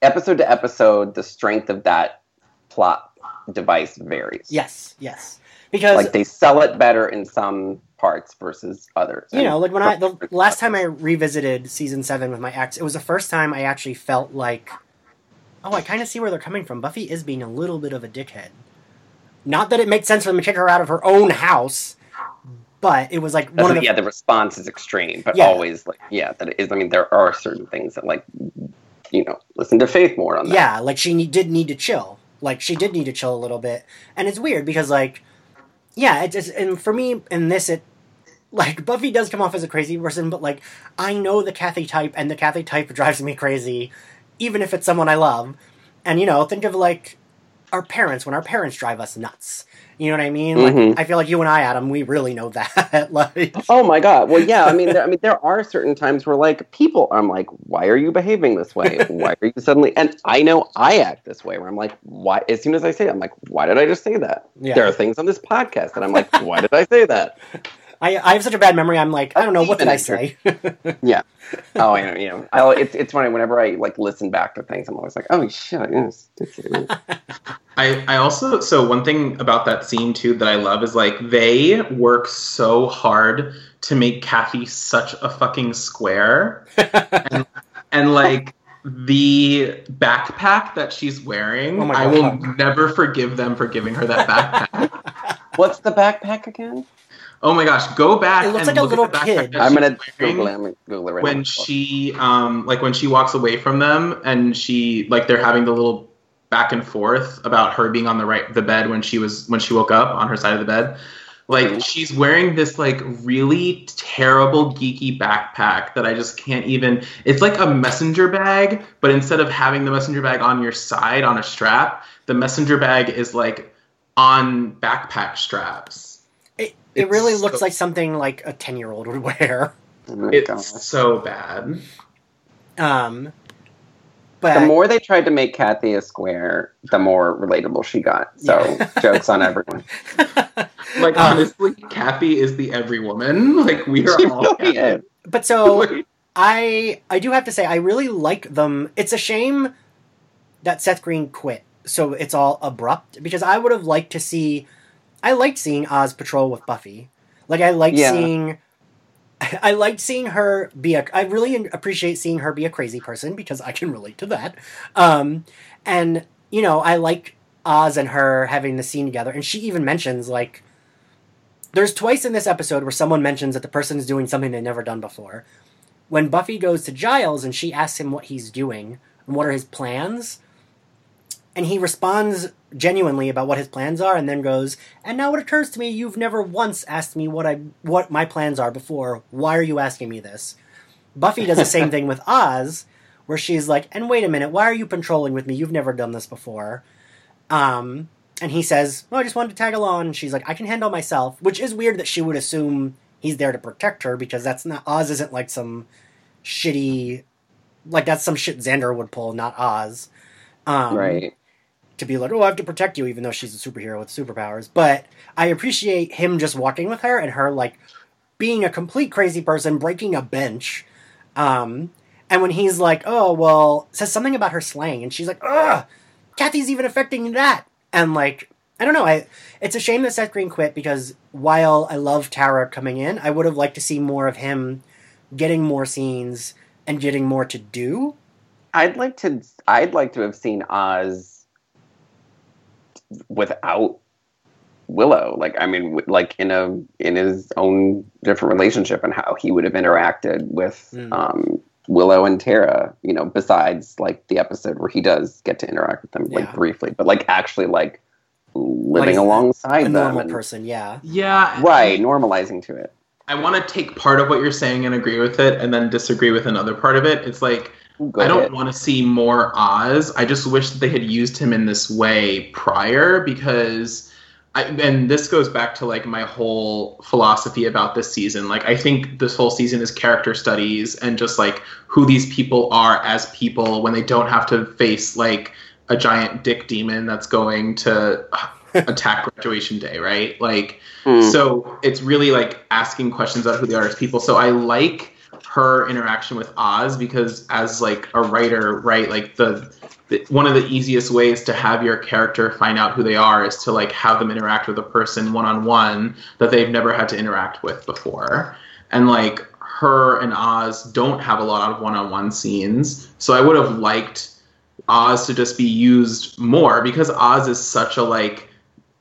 Speaker 3: episode to episode the strength of that plot device varies.
Speaker 1: Yes, yes, because
Speaker 3: like they sell it better in some parts versus others
Speaker 1: you know, like when I the last time I revisited season seven with my ex, it was the first time I actually felt like, oh, I kind of see where they're coming from. Buffy is being a little bit of a dickhead. Not that it makes sense for them to kick her out of her own house, but it was like
Speaker 3: That's
Speaker 1: one of the
Speaker 3: yeah, the response is extreme, but
Speaker 1: Yeah.
Speaker 3: always like yeah, that it is. I mean, there are certain things that like you know, listen to Faith more on that.
Speaker 1: yeah, like she need, did need to chill. Like she did need to chill a little bit, and it's weird because like, yeah, it just and for me in this it. Like Buffy does come off as a crazy person, but like I know the Kathy type, and the Kathy type drives me crazy, even if it's someone I love. And you know, think of like our parents when our parents drive us nuts. You know what I mean? Like
Speaker 3: Mhm.
Speaker 1: I feel like you and I, Adam, we really know that. like
Speaker 3: Oh my god. Well, yeah. I mean, there, I mean, there are certain times where like people, I'm like, why are you behaving this way? Why are you suddenly? And I know I act this way, where I'm like, why? As soon as I say it, I'm like, why did I just say that?
Speaker 1: Yeah.
Speaker 3: There are things on this podcast that I'm like, why did I say that?
Speaker 1: I, I have such a bad memory. I'm like, I don't know what did I say. Yeah.
Speaker 3: Oh, you know, you know. I, it's it's funny whenever I like listen back to things, I'm always like, oh shit.
Speaker 2: I, I also so one thing about that scene too that I love is like they work so hard to make Kathy such a fucking square and, and like the backpack that she's wearing
Speaker 1: Oh my
Speaker 2: I will
Speaker 1: God.
Speaker 2: never forgive them for giving her that backpack.
Speaker 3: What's the backpack again?
Speaker 2: Oh my gosh, go back.
Speaker 1: It looks
Speaker 2: and
Speaker 1: like a
Speaker 2: look at
Speaker 1: little kid.
Speaker 3: I'm gonna Google it. I'm gonna Google it right
Speaker 2: when
Speaker 3: now.
Speaker 2: she um like when she walks away from them and she like they're having the little back and forth about her being on the right the bed when she was when she woke up on her side of the bed like she's wearing this like really terrible geeky backpack that i just can't even it's like a messenger bag but instead of having the messenger bag on your side on a strap the messenger bag is like on backpack straps
Speaker 1: It, it
Speaker 2: It's
Speaker 1: really looks
Speaker 2: so-
Speaker 1: like something like a ten year old would wear.
Speaker 3: Oh
Speaker 2: it's
Speaker 3: gosh.
Speaker 2: so bad
Speaker 1: Um, but
Speaker 3: The more they tried to make Kathy a square, the more relatable she got. So
Speaker 1: Yeah.
Speaker 3: jokes on everyone.
Speaker 2: like
Speaker 1: Um,
Speaker 2: honestly kathy is the every woman like we are all
Speaker 3: really
Speaker 1: but so I I do have to say I really like them. It's a shame that Seth Green quit, so it's all abrupt because I would have liked to see. I liked seeing Oz patrol with Buffy. Like I liked
Speaker 3: Yeah.
Speaker 1: seeing. I liked seeing her be a. I really appreciate seeing her be a crazy person because I can relate to that. Um, and you know I like Oz and her having the scene together, and she even mentions like. There's twice in this episode where someone mentions that the person is doing something they've never done before when Buffy goes to Giles and she asks him what he's doing and what are his plans, and he responds genuinely about what his plans are, and then goes, "And now it occurs to me you've never once asked me what I what my plans are before. Why are you asking me this?" Buffy does the same thing with Oz, where she's like, "And wait a minute, why are you patrolling with me? You've never done this before." Um, and he says, "Well, I just wanted to tag along." And she's like, "I can handle myself," which is weird that she would assume he's there to protect her because that's not Oz isn't like some shitty like that's some shit Xander would pull, not Oz. Um,
Speaker 3: right.
Speaker 1: To be like, oh, I have to protect you, even though she's a superhero with superpowers. But I appreciate him just walking with her and her like being a complete crazy person, breaking a bench. Um, and when he's like, oh, well, says something about her slang, and she's like, ugh, Kathy's even affecting that. And like, I don't know. I it's a shame that Seth Green quit because while I love Tara coming in, I would have liked to see more of him getting more scenes and getting more to do.
Speaker 3: I'd like to. I'd like to have seen Oz without Willow. Like, I mean, like in a in his own different relationship and how he would have interacted with
Speaker 1: Mm.
Speaker 3: um, Willow and Tara. You know, besides like the episode where he does get to interact with them like
Speaker 1: Yeah.
Speaker 3: briefly, but like actually like living
Speaker 1: he's
Speaker 3: alongside
Speaker 1: A
Speaker 3: them.
Speaker 1: normal
Speaker 3: and-
Speaker 1: person, yeah.
Speaker 2: yeah
Speaker 3: Right, normalizing to it.
Speaker 2: i want to take part of what you're saying and agree with it and then disagree with another part of it it's like
Speaker 3: Go
Speaker 2: I don't want to see more Oz. I just wish that they had used him in this way prior because I and this goes back to like my whole philosophy about this season. Like I think this whole season is character studies and just like who these people are as people when they don't have to face like a giant dick demon that's going to attack graduation day, right? Like
Speaker 3: Mm.
Speaker 2: so it's really like asking questions about who they are as people. So I like her interaction with Oz because as like a writer, right, like the, the one of the easiest ways to have your character find out who they are is to like have them interact with a person one on one that they've never had to interact with before. And like her and Oz don't have a lot of one on one scenes. So I would have liked Oz to just be used more because Oz is such a like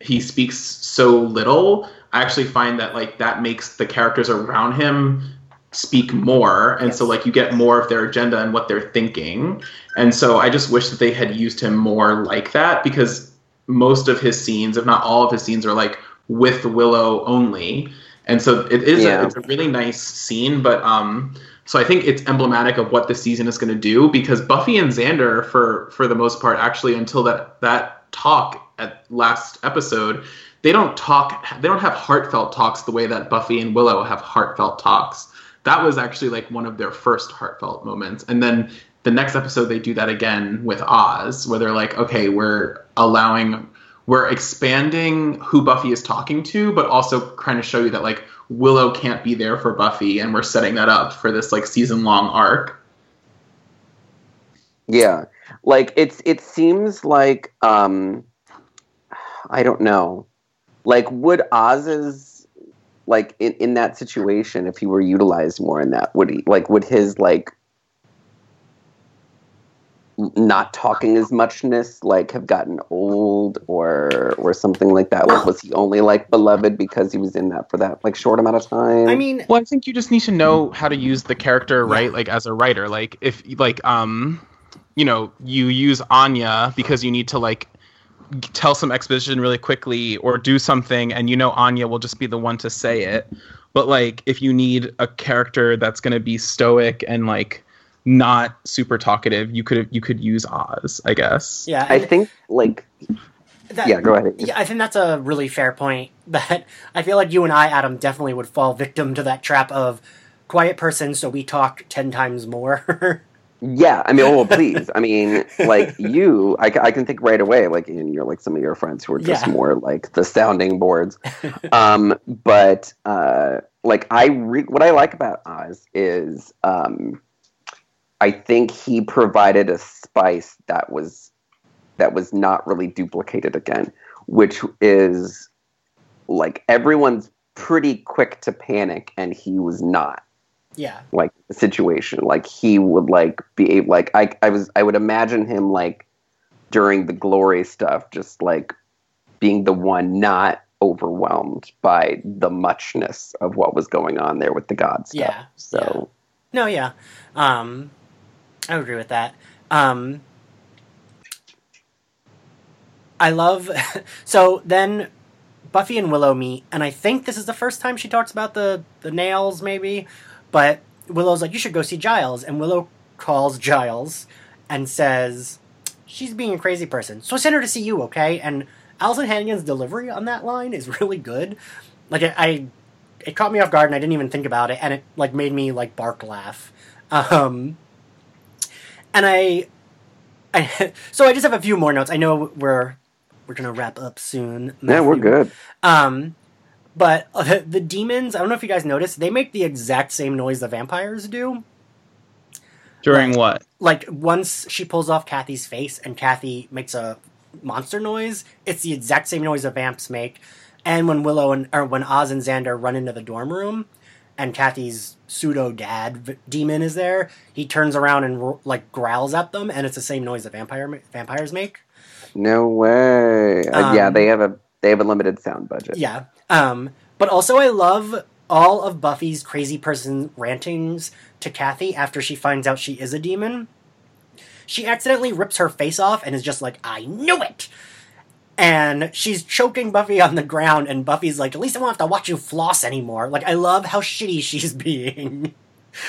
Speaker 2: he speaks so little. I actually find that like that makes the characters around him speak more and so like you get more of their agenda and what they're thinking. And so I just wish that they had used him more like that because most of his scenes, if not all of his scenes are like with Willow only. And so it is
Speaker 3: Yeah.
Speaker 2: a, it's a really nice scene, but um so I think it's emblematic of what the season is going to do because Buffy and Xander, for for the most part, actually until that that talk at last episode, they don't talk. They don't have heartfelt talks the way that Buffy and Willow have heartfelt talks. That was actually like one of their first heartfelt moments, and then the next episode they do that again with Oz, where they're like, okay, we're allowing. We're expanding who Buffy is talking to, but also trying to show you that like Willow can't be there for Buffy, and we're setting that up for this like season long arc.
Speaker 3: Yeah. Like it's it seems like um I don't know. Like would Oz's like in, in that situation if he were utilized more in that would he like would his like not talking as muchness like have gotten old or or something like that? Like was he only like beloved because he was in that for that like short amount of time?
Speaker 1: I mean,
Speaker 2: Well, I think you just need to know how to use the character right, like as a writer. Like if like um, you know, you use Anya because you need to like g- tell some exposition really quickly or do something, and you know Anya will just be the one to say it. But like if you need a character that's going to be stoic and like not super talkative, you could you could use Oz, I guess.
Speaker 1: yeah,
Speaker 3: i think like
Speaker 1: that-
Speaker 3: yeah go ahead
Speaker 1: Yeah, I think that's a really fair point. That I feel like you and I, Adam, definitely would fall victim to that trap of quiet person, so we talk ten times more.
Speaker 3: Yeah, I mean, oh, please. I mean, like you, I, I can think right away, like and you're like some of your friends who are just
Speaker 1: Yeah.
Speaker 3: more like the sounding boards. um, but uh, like I, re- what I like about Oz is, um, I think he provided a spice that was that was not really duplicated again, which is like everyone's pretty quick to panic, and he was not
Speaker 1: yeah,
Speaker 3: like situation. Like he would like be able, like I I was I would imagine him like during the glory stuff, just like being the one not overwhelmed by the muchness of what was going on there with the god stuff.
Speaker 1: Yeah,
Speaker 3: So
Speaker 1: no, yeah, um, I agree with that. Um, I love so then Buffy and Willow meet, and I think this is the first time she talks about the the nails, maybe. But Willow's like, "You should go see Giles," and Willow calls Giles and says, "She's being a crazy person, so send her to see you, okay?" And Alyson Hannigan's delivery on that line is really good. Like I, I it caught me off guard, and I didn't even think about it, and it like made me like bark laugh. Um, and I, I so I just have a few more notes. I know we're we're gonna wrap up soon.
Speaker 3: yeah, we're good.
Speaker 1: Um, but uh, the demons, I don't know if you guys noticed, they make the exact same noise the vampires do.
Speaker 2: During
Speaker 1: Right.
Speaker 2: what?
Speaker 1: Like once she pulls off Kathy's face and Kathy makes a monster noise, it's the exact same noise the vamps make. And when Willow and or when Oz and Xander run into the dorm room, and Kathy's pseudo dad v- demon is there, he turns around and ro- like growls at them, and it's the same noise that vampire ma- vampires make.
Speaker 3: No way. Uh, yeah,
Speaker 1: Um,
Speaker 3: they have a they have a limited sound budget.
Speaker 1: Yeah. Um, but also, I love all of Buffy's crazy person rantings to Kathy after she finds out she is a demon. She accidentally rips her face off and is just like, I knew it! And she's choking Buffy on the ground, and Buffy's like, at least I won't have to watch you floss anymore. Like, I love how shitty she's being.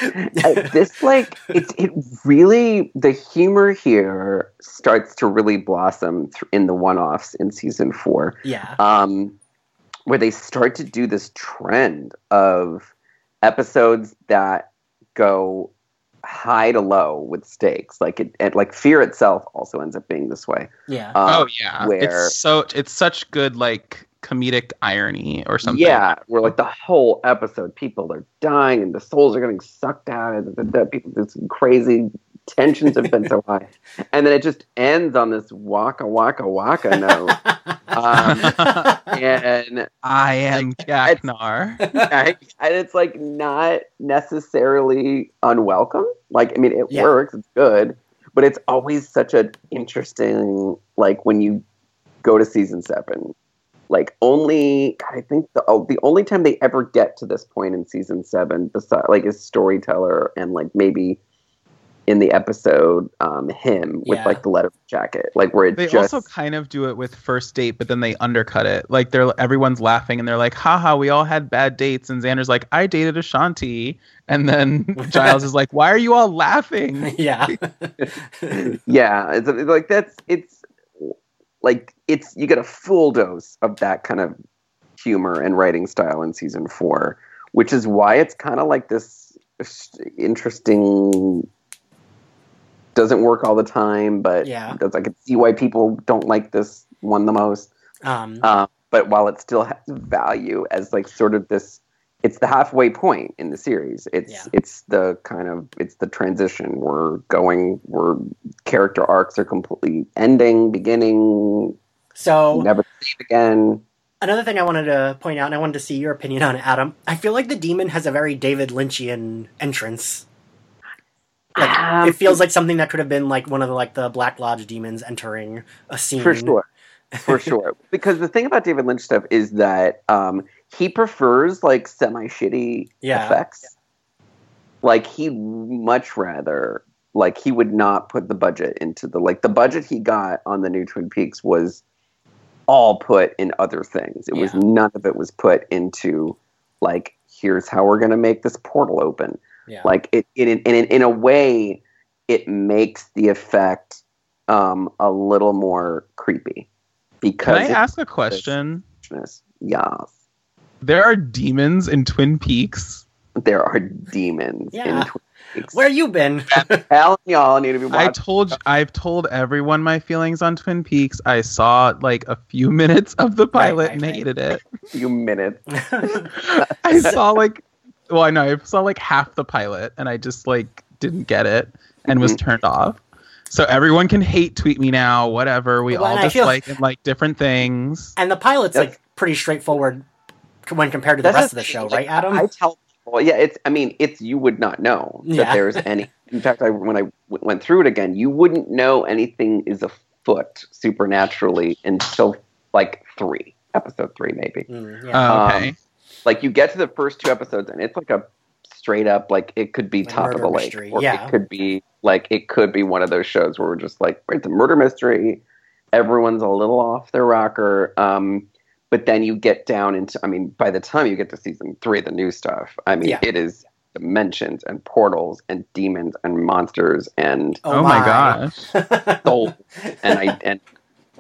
Speaker 3: Uh, this like it's it really the humor here starts to really blossom th- in the one-offs in season four
Speaker 1: yeah.
Speaker 3: um, where they start to do this trend of episodes that go high to low with stakes. Like it, it like Fear itself also ends up being this way.
Speaker 1: Yeah.
Speaker 3: Uh,
Speaker 2: oh yeah,
Speaker 3: where-
Speaker 2: it's so it's such good like comedic irony or something.
Speaker 3: Yeah, where like the whole episode, people are dying and the souls are getting sucked out, and the, the, people, this crazy tensions have been so high, and then it just ends on this waka waka waka note, um, and
Speaker 2: I am Gachnar.
Speaker 3: and it's like not necessarily unwelcome. Like, I mean, it
Speaker 1: Yeah.
Speaker 3: works, it's good, but it's always such an interesting, like, when you go to season seven, like, only, I think the, oh, the only time they ever get to this point in season seven, besides, like, is storyteller and, like, maybe in the episode, um, him with,
Speaker 1: Yeah.
Speaker 3: like, the leather jacket, like, where it
Speaker 2: They
Speaker 3: just.
Speaker 2: also kind of do it with first date, but then they undercut it. Like they're everyone's laughing and they're like, "Haha, we all had bad dates." And Xander's like, "I dated Ashanti," and then Giles is like, "Why are you all laughing?"
Speaker 1: yeah.
Speaker 3: yeah it's, it's like that's it's like it's you get a full dose of that kind of humor and writing style in season four which is why it's kind of like this interesting doesn't work all the time but
Speaker 1: Yeah.
Speaker 3: does- i can see why people don't like this one the most
Speaker 1: Um,
Speaker 3: uh, but while it still has value as like sort of this it's the halfway point in the series it's
Speaker 1: Yeah.
Speaker 3: it's the kind of it's the transition we're going we're character arcs are completely ending beginning
Speaker 1: so
Speaker 3: never again
Speaker 1: Another thing I wanted to point out, and I wanted to see your opinion on it, Adam. I feel like the demon has a very David Lynchian entrance. Like,
Speaker 3: Um,
Speaker 1: it feels like something that could have been like one of the like the Black Lodge demons entering a scene.
Speaker 3: for sure. For sure. Because the thing about david lynch stuff is that um he prefers like semi shitty
Speaker 1: Yeah.
Speaker 3: effects. Like he'd much rather like he would not put the budget into the like the budget he got on the new twin peaks was all put in other things. It was none of it was put into like here's how we're going to make this portal open
Speaker 1: Yeah.
Speaker 3: like it, it in, in, in a way it makes the effect um, a little more creepy
Speaker 2: Can
Speaker 3: because
Speaker 2: I ask a question?
Speaker 3: richness. yes
Speaker 2: There are demons in Twin Peaks.
Speaker 3: there are demons
Speaker 1: Yeah.
Speaker 3: in Twin Peaks.
Speaker 1: Where you been?
Speaker 3: Telling y'all need to be
Speaker 2: I
Speaker 3: watching.
Speaker 2: told I've told everyone my feelings on Twin Peaks. I saw like a few minutes of the pilot
Speaker 1: right,
Speaker 2: and
Speaker 1: right.
Speaker 2: hated it.
Speaker 3: a few minutes.
Speaker 2: I saw like well, I know I saw like half the pilot and I just like didn't get it and was
Speaker 3: Mm-hmm.
Speaker 2: turned off. So everyone can hate tweet me now, whatever. We
Speaker 1: Well,
Speaker 2: all
Speaker 1: and
Speaker 2: just
Speaker 1: feel-
Speaker 2: like and like different things.
Speaker 1: and the pilot's
Speaker 3: That's-
Speaker 1: like pretty straightforward when compared to the
Speaker 3: That's
Speaker 1: rest of the show, right, Adam?
Speaker 3: I tell people, yeah, it's. I mean, it's you would not know that
Speaker 1: Yeah.
Speaker 3: there's any. In fact, I when I w- went through it again, you wouldn't know anything is afoot supernaturally until like three, episode three, maybe.
Speaker 1: Mm, yeah.
Speaker 2: Oh,
Speaker 3: Um,
Speaker 2: okay.
Speaker 3: Like you get to the first two episodes, and it's like a straight up like it could be
Speaker 1: Like
Speaker 3: top of
Speaker 1: murder
Speaker 3: the lake,
Speaker 1: mystery,
Speaker 3: or
Speaker 1: yeah.
Speaker 3: it could be like it could be one of those shows where we're just like it's a murder mystery. Everyone's a little off their rocker. Um, but then you get down into, I mean, by the time you get to season three, the new stuff, I mean,
Speaker 1: Yeah.
Speaker 3: it is dimensions and portals and demons and monsters and
Speaker 2: Oh, my gosh.
Speaker 3: souls. and I and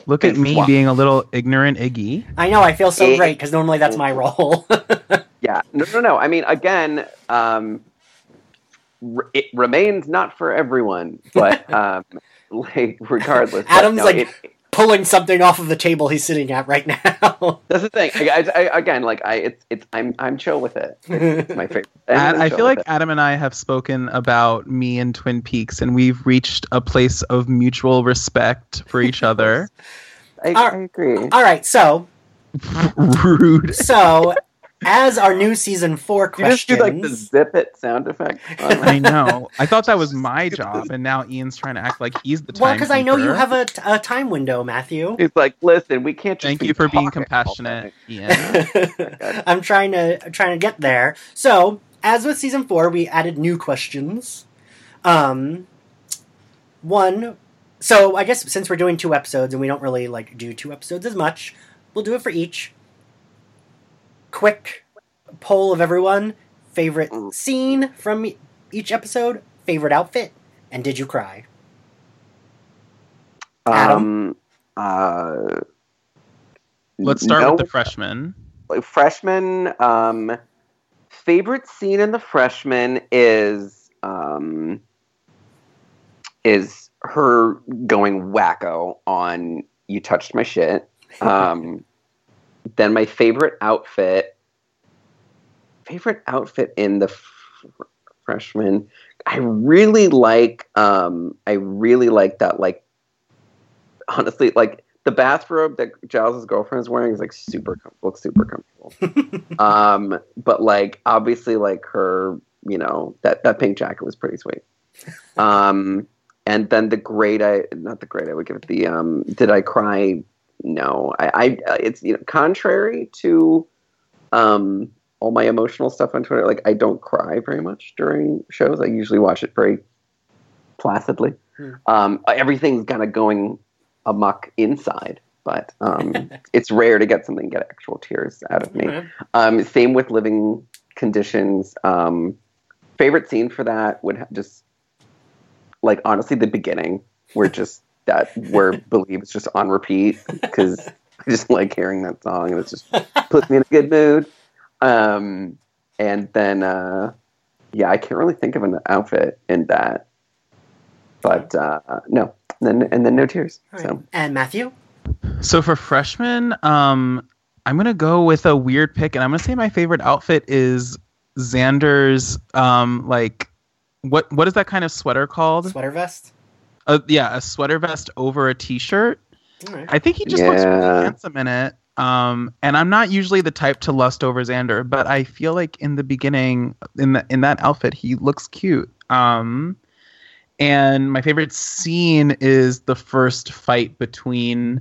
Speaker 2: Look at me
Speaker 3: flop.
Speaker 2: being a little ignorant Iggy.
Speaker 1: I know. I feel so
Speaker 3: It-
Speaker 1: great because normally that's my role.
Speaker 3: yeah, no, no, no. I mean, again, um, r- it remains not for everyone, but um, like regardless, but
Speaker 1: Adam's
Speaker 3: no,
Speaker 1: like-
Speaker 3: it-
Speaker 1: Pulling something off of the table he's sitting at right now.
Speaker 3: that's the thing. I, I, I, again, like I, it's, it's, I'm, I'm chill with it. It's my favorite. And
Speaker 2: Ad,
Speaker 3: I'm
Speaker 2: I feel like
Speaker 3: it.
Speaker 2: Adam and I have spoken about me and Twin Peaks, and we've reached a place of mutual respect for each other.
Speaker 3: I,
Speaker 1: Alright.
Speaker 3: I agree.
Speaker 1: All right, so
Speaker 2: Rude.
Speaker 1: so as our new season four
Speaker 3: You just do like the zip it sound effect.
Speaker 2: I know. I thought that was my job, and now Ian's trying to act like he's the time.
Speaker 1: well, because I know you have a, a time window, Matthew.
Speaker 3: It's like, listen, we can't just
Speaker 2: Thank
Speaker 3: be
Speaker 2: you for being compassionate,
Speaker 3: day.
Speaker 2: Ian.
Speaker 1: I'm trying to trying to get there. So, as with season four, we added new questions. Um, one. So I guess since we're doing two episodes and we don't really like do two episodes as much, we'll do it for each. Quick poll of everyone: favorite scene from each episode, favorite outfit, and did you cry?
Speaker 3: Um, uh,
Speaker 2: Let's start
Speaker 3: no,
Speaker 2: with the freshman.
Speaker 3: freshman. Um, favorite scene in the freshman is um, is her going wacko on "You touched my shit." Um, then my favorite outfit, favorite outfit in the f- freshman. I really like. Um, I really like that. Like, honestly, like the bathrobe that Giles' girlfriend is wearing is like super com- looks super comfortable. um, but like obviously, like her, you know, that that pink jacket was pretty sweet. Um, and then the grade I not the grade I would give it the um. Did I cry? No, I, I uh, it's you know contrary to um all my emotional stuff on Twitter. Like I don't cry very much during shows. I usually watch it very placidly.
Speaker 1: Hmm.
Speaker 3: Um, everything's kind of going amok inside, but um, it's rare to get something get actual tears out of me. Um, same with living conditions. Um, favorite scene for that would have just like honestly the beginning where just that where believe is just on repeat because I just like hearing that song and it just puts me in a good mood. Um, and then uh, yeah, I can't really think of an outfit in that, but uh, no, and then and then no tears.
Speaker 1: All right.
Speaker 3: So
Speaker 1: And Matthew,
Speaker 2: So for freshmen, um, I'm gonna go with a weird pick, and I'm gonna say my favorite outfit is Xander's. Um, like, what what is that kind of sweater called?
Speaker 1: sweater vest.
Speaker 2: Uh, yeah, a sweater vest over a t-shirt.
Speaker 1: All right.
Speaker 2: I think he just looks
Speaker 3: Yeah.
Speaker 2: really handsome in it. Um, and I'm not usually the type to lust over Xander, but I feel like in the beginning, in the in that outfit, he looks cute. Um, And my favorite scene is the first fight between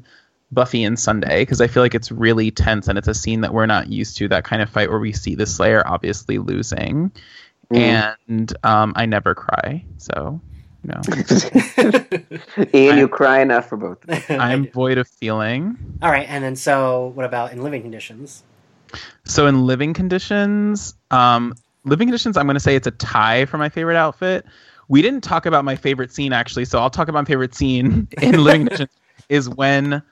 Speaker 2: Buffy and Sunday because I feel like it's really tense and it's a scene that we're not used to. That kind of fight where we see the Slayer obviously losing,
Speaker 3: Mm.
Speaker 2: and um, I never cry. So, you know,
Speaker 3: Ian, you cry enough for both.
Speaker 2: I'm void of feeling.
Speaker 1: All right, and then so what about in living conditions?
Speaker 2: So in living conditions, um, living conditions, I'm going to say it's a tie for my favorite outfit. We didn't talk about my favorite scene actually, so I'll talk about my favorite scene in living conditions is when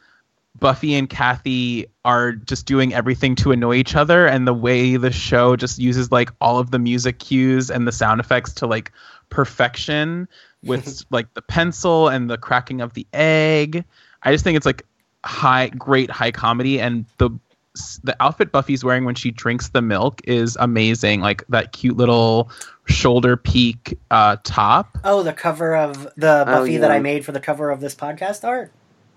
Speaker 2: Buffy and Kathy are just doing everything to annoy each other, and the way the show just uses like all of the music cues and the sound effects to like perfection with like the pencil and the cracking of the egg. I just think it's like high, great high comedy, and the the outfit Buffy's wearing when she drinks the milk is amazing. Like that cute little shoulder peak uh, top.
Speaker 1: Oh, the cover of the
Speaker 3: Oh,
Speaker 1: Buffy that. I made for the cover of this podcast art.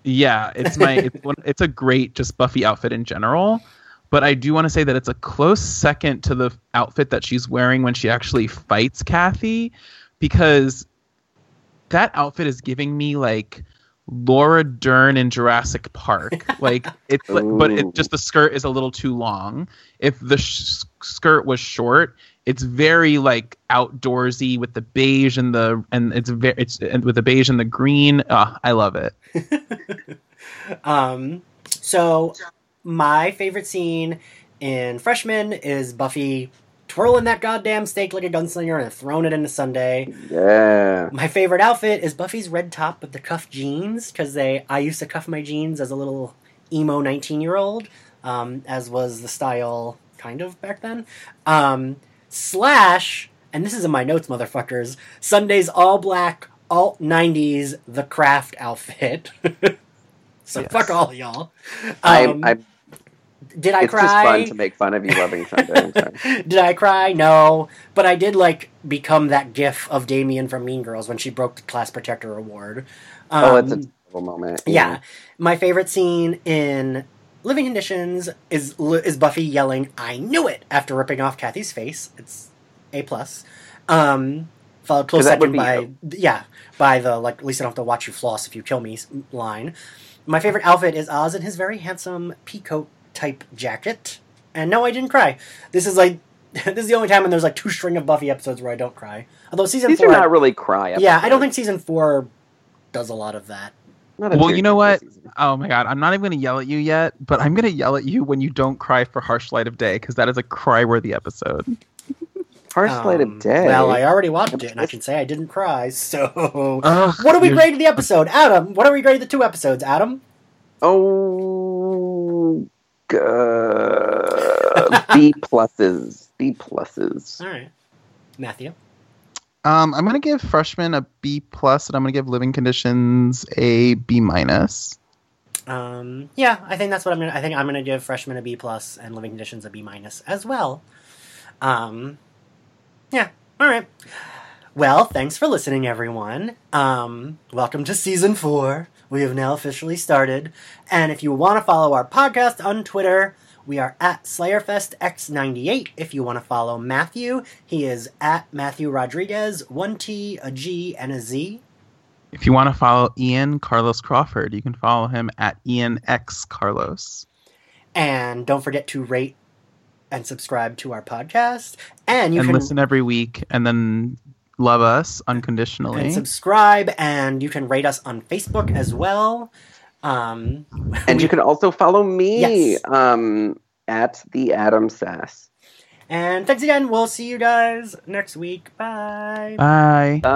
Speaker 2: Yeah, it's my it's one, it's a great just Buffy outfit in general. But I do want to say that it's a close second to the outfit that she's wearing when she actually fights Kathy, because that outfit is giving me like Laura Dern in Jurassic Park. Like it's like, but it just the skirt is a little too long. If the sh- skirt was short, it's very like outdoorsy with the beige and the and it's very it's and with the beige and the green. Uh, I love it.
Speaker 1: Um, so my favorite scene in Freshman is Buffy twirling that goddamn stake like a gunslinger and throwing it into Sunday.
Speaker 3: Yeah.
Speaker 1: My favorite outfit is Buffy's red top with the cuff jeans because they I used to cuff my jeans as a little emo nineteen year old, um, as was the style kind of back then. Um, slash, and this is in my notes, motherfuckers. Sunday's all black alt nineties the craft outfit. so
Speaker 2: Yes.
Speaker 1: fuck all y'all. Um,
Speaker 3: I, I,
Speaker 1: did I
Speaker 3: it's
Speaker 1: cry?
Speaker 3: It's just fun to make fun of you loving Sunday.
Speaker 1: Did I cry? No, but I did like become that gif of Damian from Mean Girls when she broke the class protector award. Um,
Speaker 3: oh, it's a terrible moment.
Speaker 1: yeah. My favorite scene in Living Conditions is is Buffy yelling "I knew it" after ripping off Kathy's face. It's a plus. Um, followed close
Speaker 3: 'Cause that would
Speaker 1: second by yeah by the like at least I don't have to watch you floss if you kill me line. My favorite outfit is Oz in his very handsome peacoat type jacket. And no, I didn't cry. This is like this is the only time when there's like two string of Buffy episodes where I don't cry. Although season
Speaker 3: These
Speaker 1: four,
Speaker 3: are not really cry.
Speaker 1: yeah, I don't think season four does a lot of that.
Speaker 2: Well, you know what?
Speaker 3: season.
Speaker 2: Oh my god, I'm not even going to yell at you yet, but I'm going to yell at you when you don't cry for Harsh Light of Day because that is a cry-worthy episode.
Speaker 3: Harsh light
Speaker 1: Um,
Speaker 3: of day.
Speaker 1: Well, I already watched it, and I can say I didn't cry. So,
Speaker 2: Ugh,
Speaker 1: what are we
Speaker 2: you're-
Speaker 1: grading the episode, Adam? What are we grading the two episodes, Adam?
Speaker 3: Oh, uh, B pluses. B pluses.
Speaker 1: All right, Matthew.
Speaker 2: Um, I'm going to give Freshman a B plus, and I'm going to give Living Conditions a B minus.
Speaker 1: Um, yeah, I think that's what I'm gonna. I think I'm gonna give freshman a B plus and living conditions a B minus as well. Um, yeah. All right. Well, thanks for listening, everyone. Um, welcome to season four. We have now officially started, and if you want to follow our podcast on Twitter, we are at SlayerFestX98. If you want to follow Matthew, he is at Matthew Rodriguez, one T, a G, and a Z.
Speaker 2: If you want to follow Ian Carlos Crawford, you can follow him at Ian X Carlos.
Speaker 1: And don't forget to rate and subscribe to our podcast. And you
Speaker 2: and
Speaker 1: can
Speaker 2: listen every week, and then love us unconditionally.
Speaker 1: and subscribe, and you can rate us on Facebook as well. Um,
Speaker 3: And you can also follow me
Speaker 1: Yes.
Speaker 3: um, at the Adam Sass.
Speaker 1: and thanks again. We'll see you guys next week. Bye.
Speaker 2: Bye.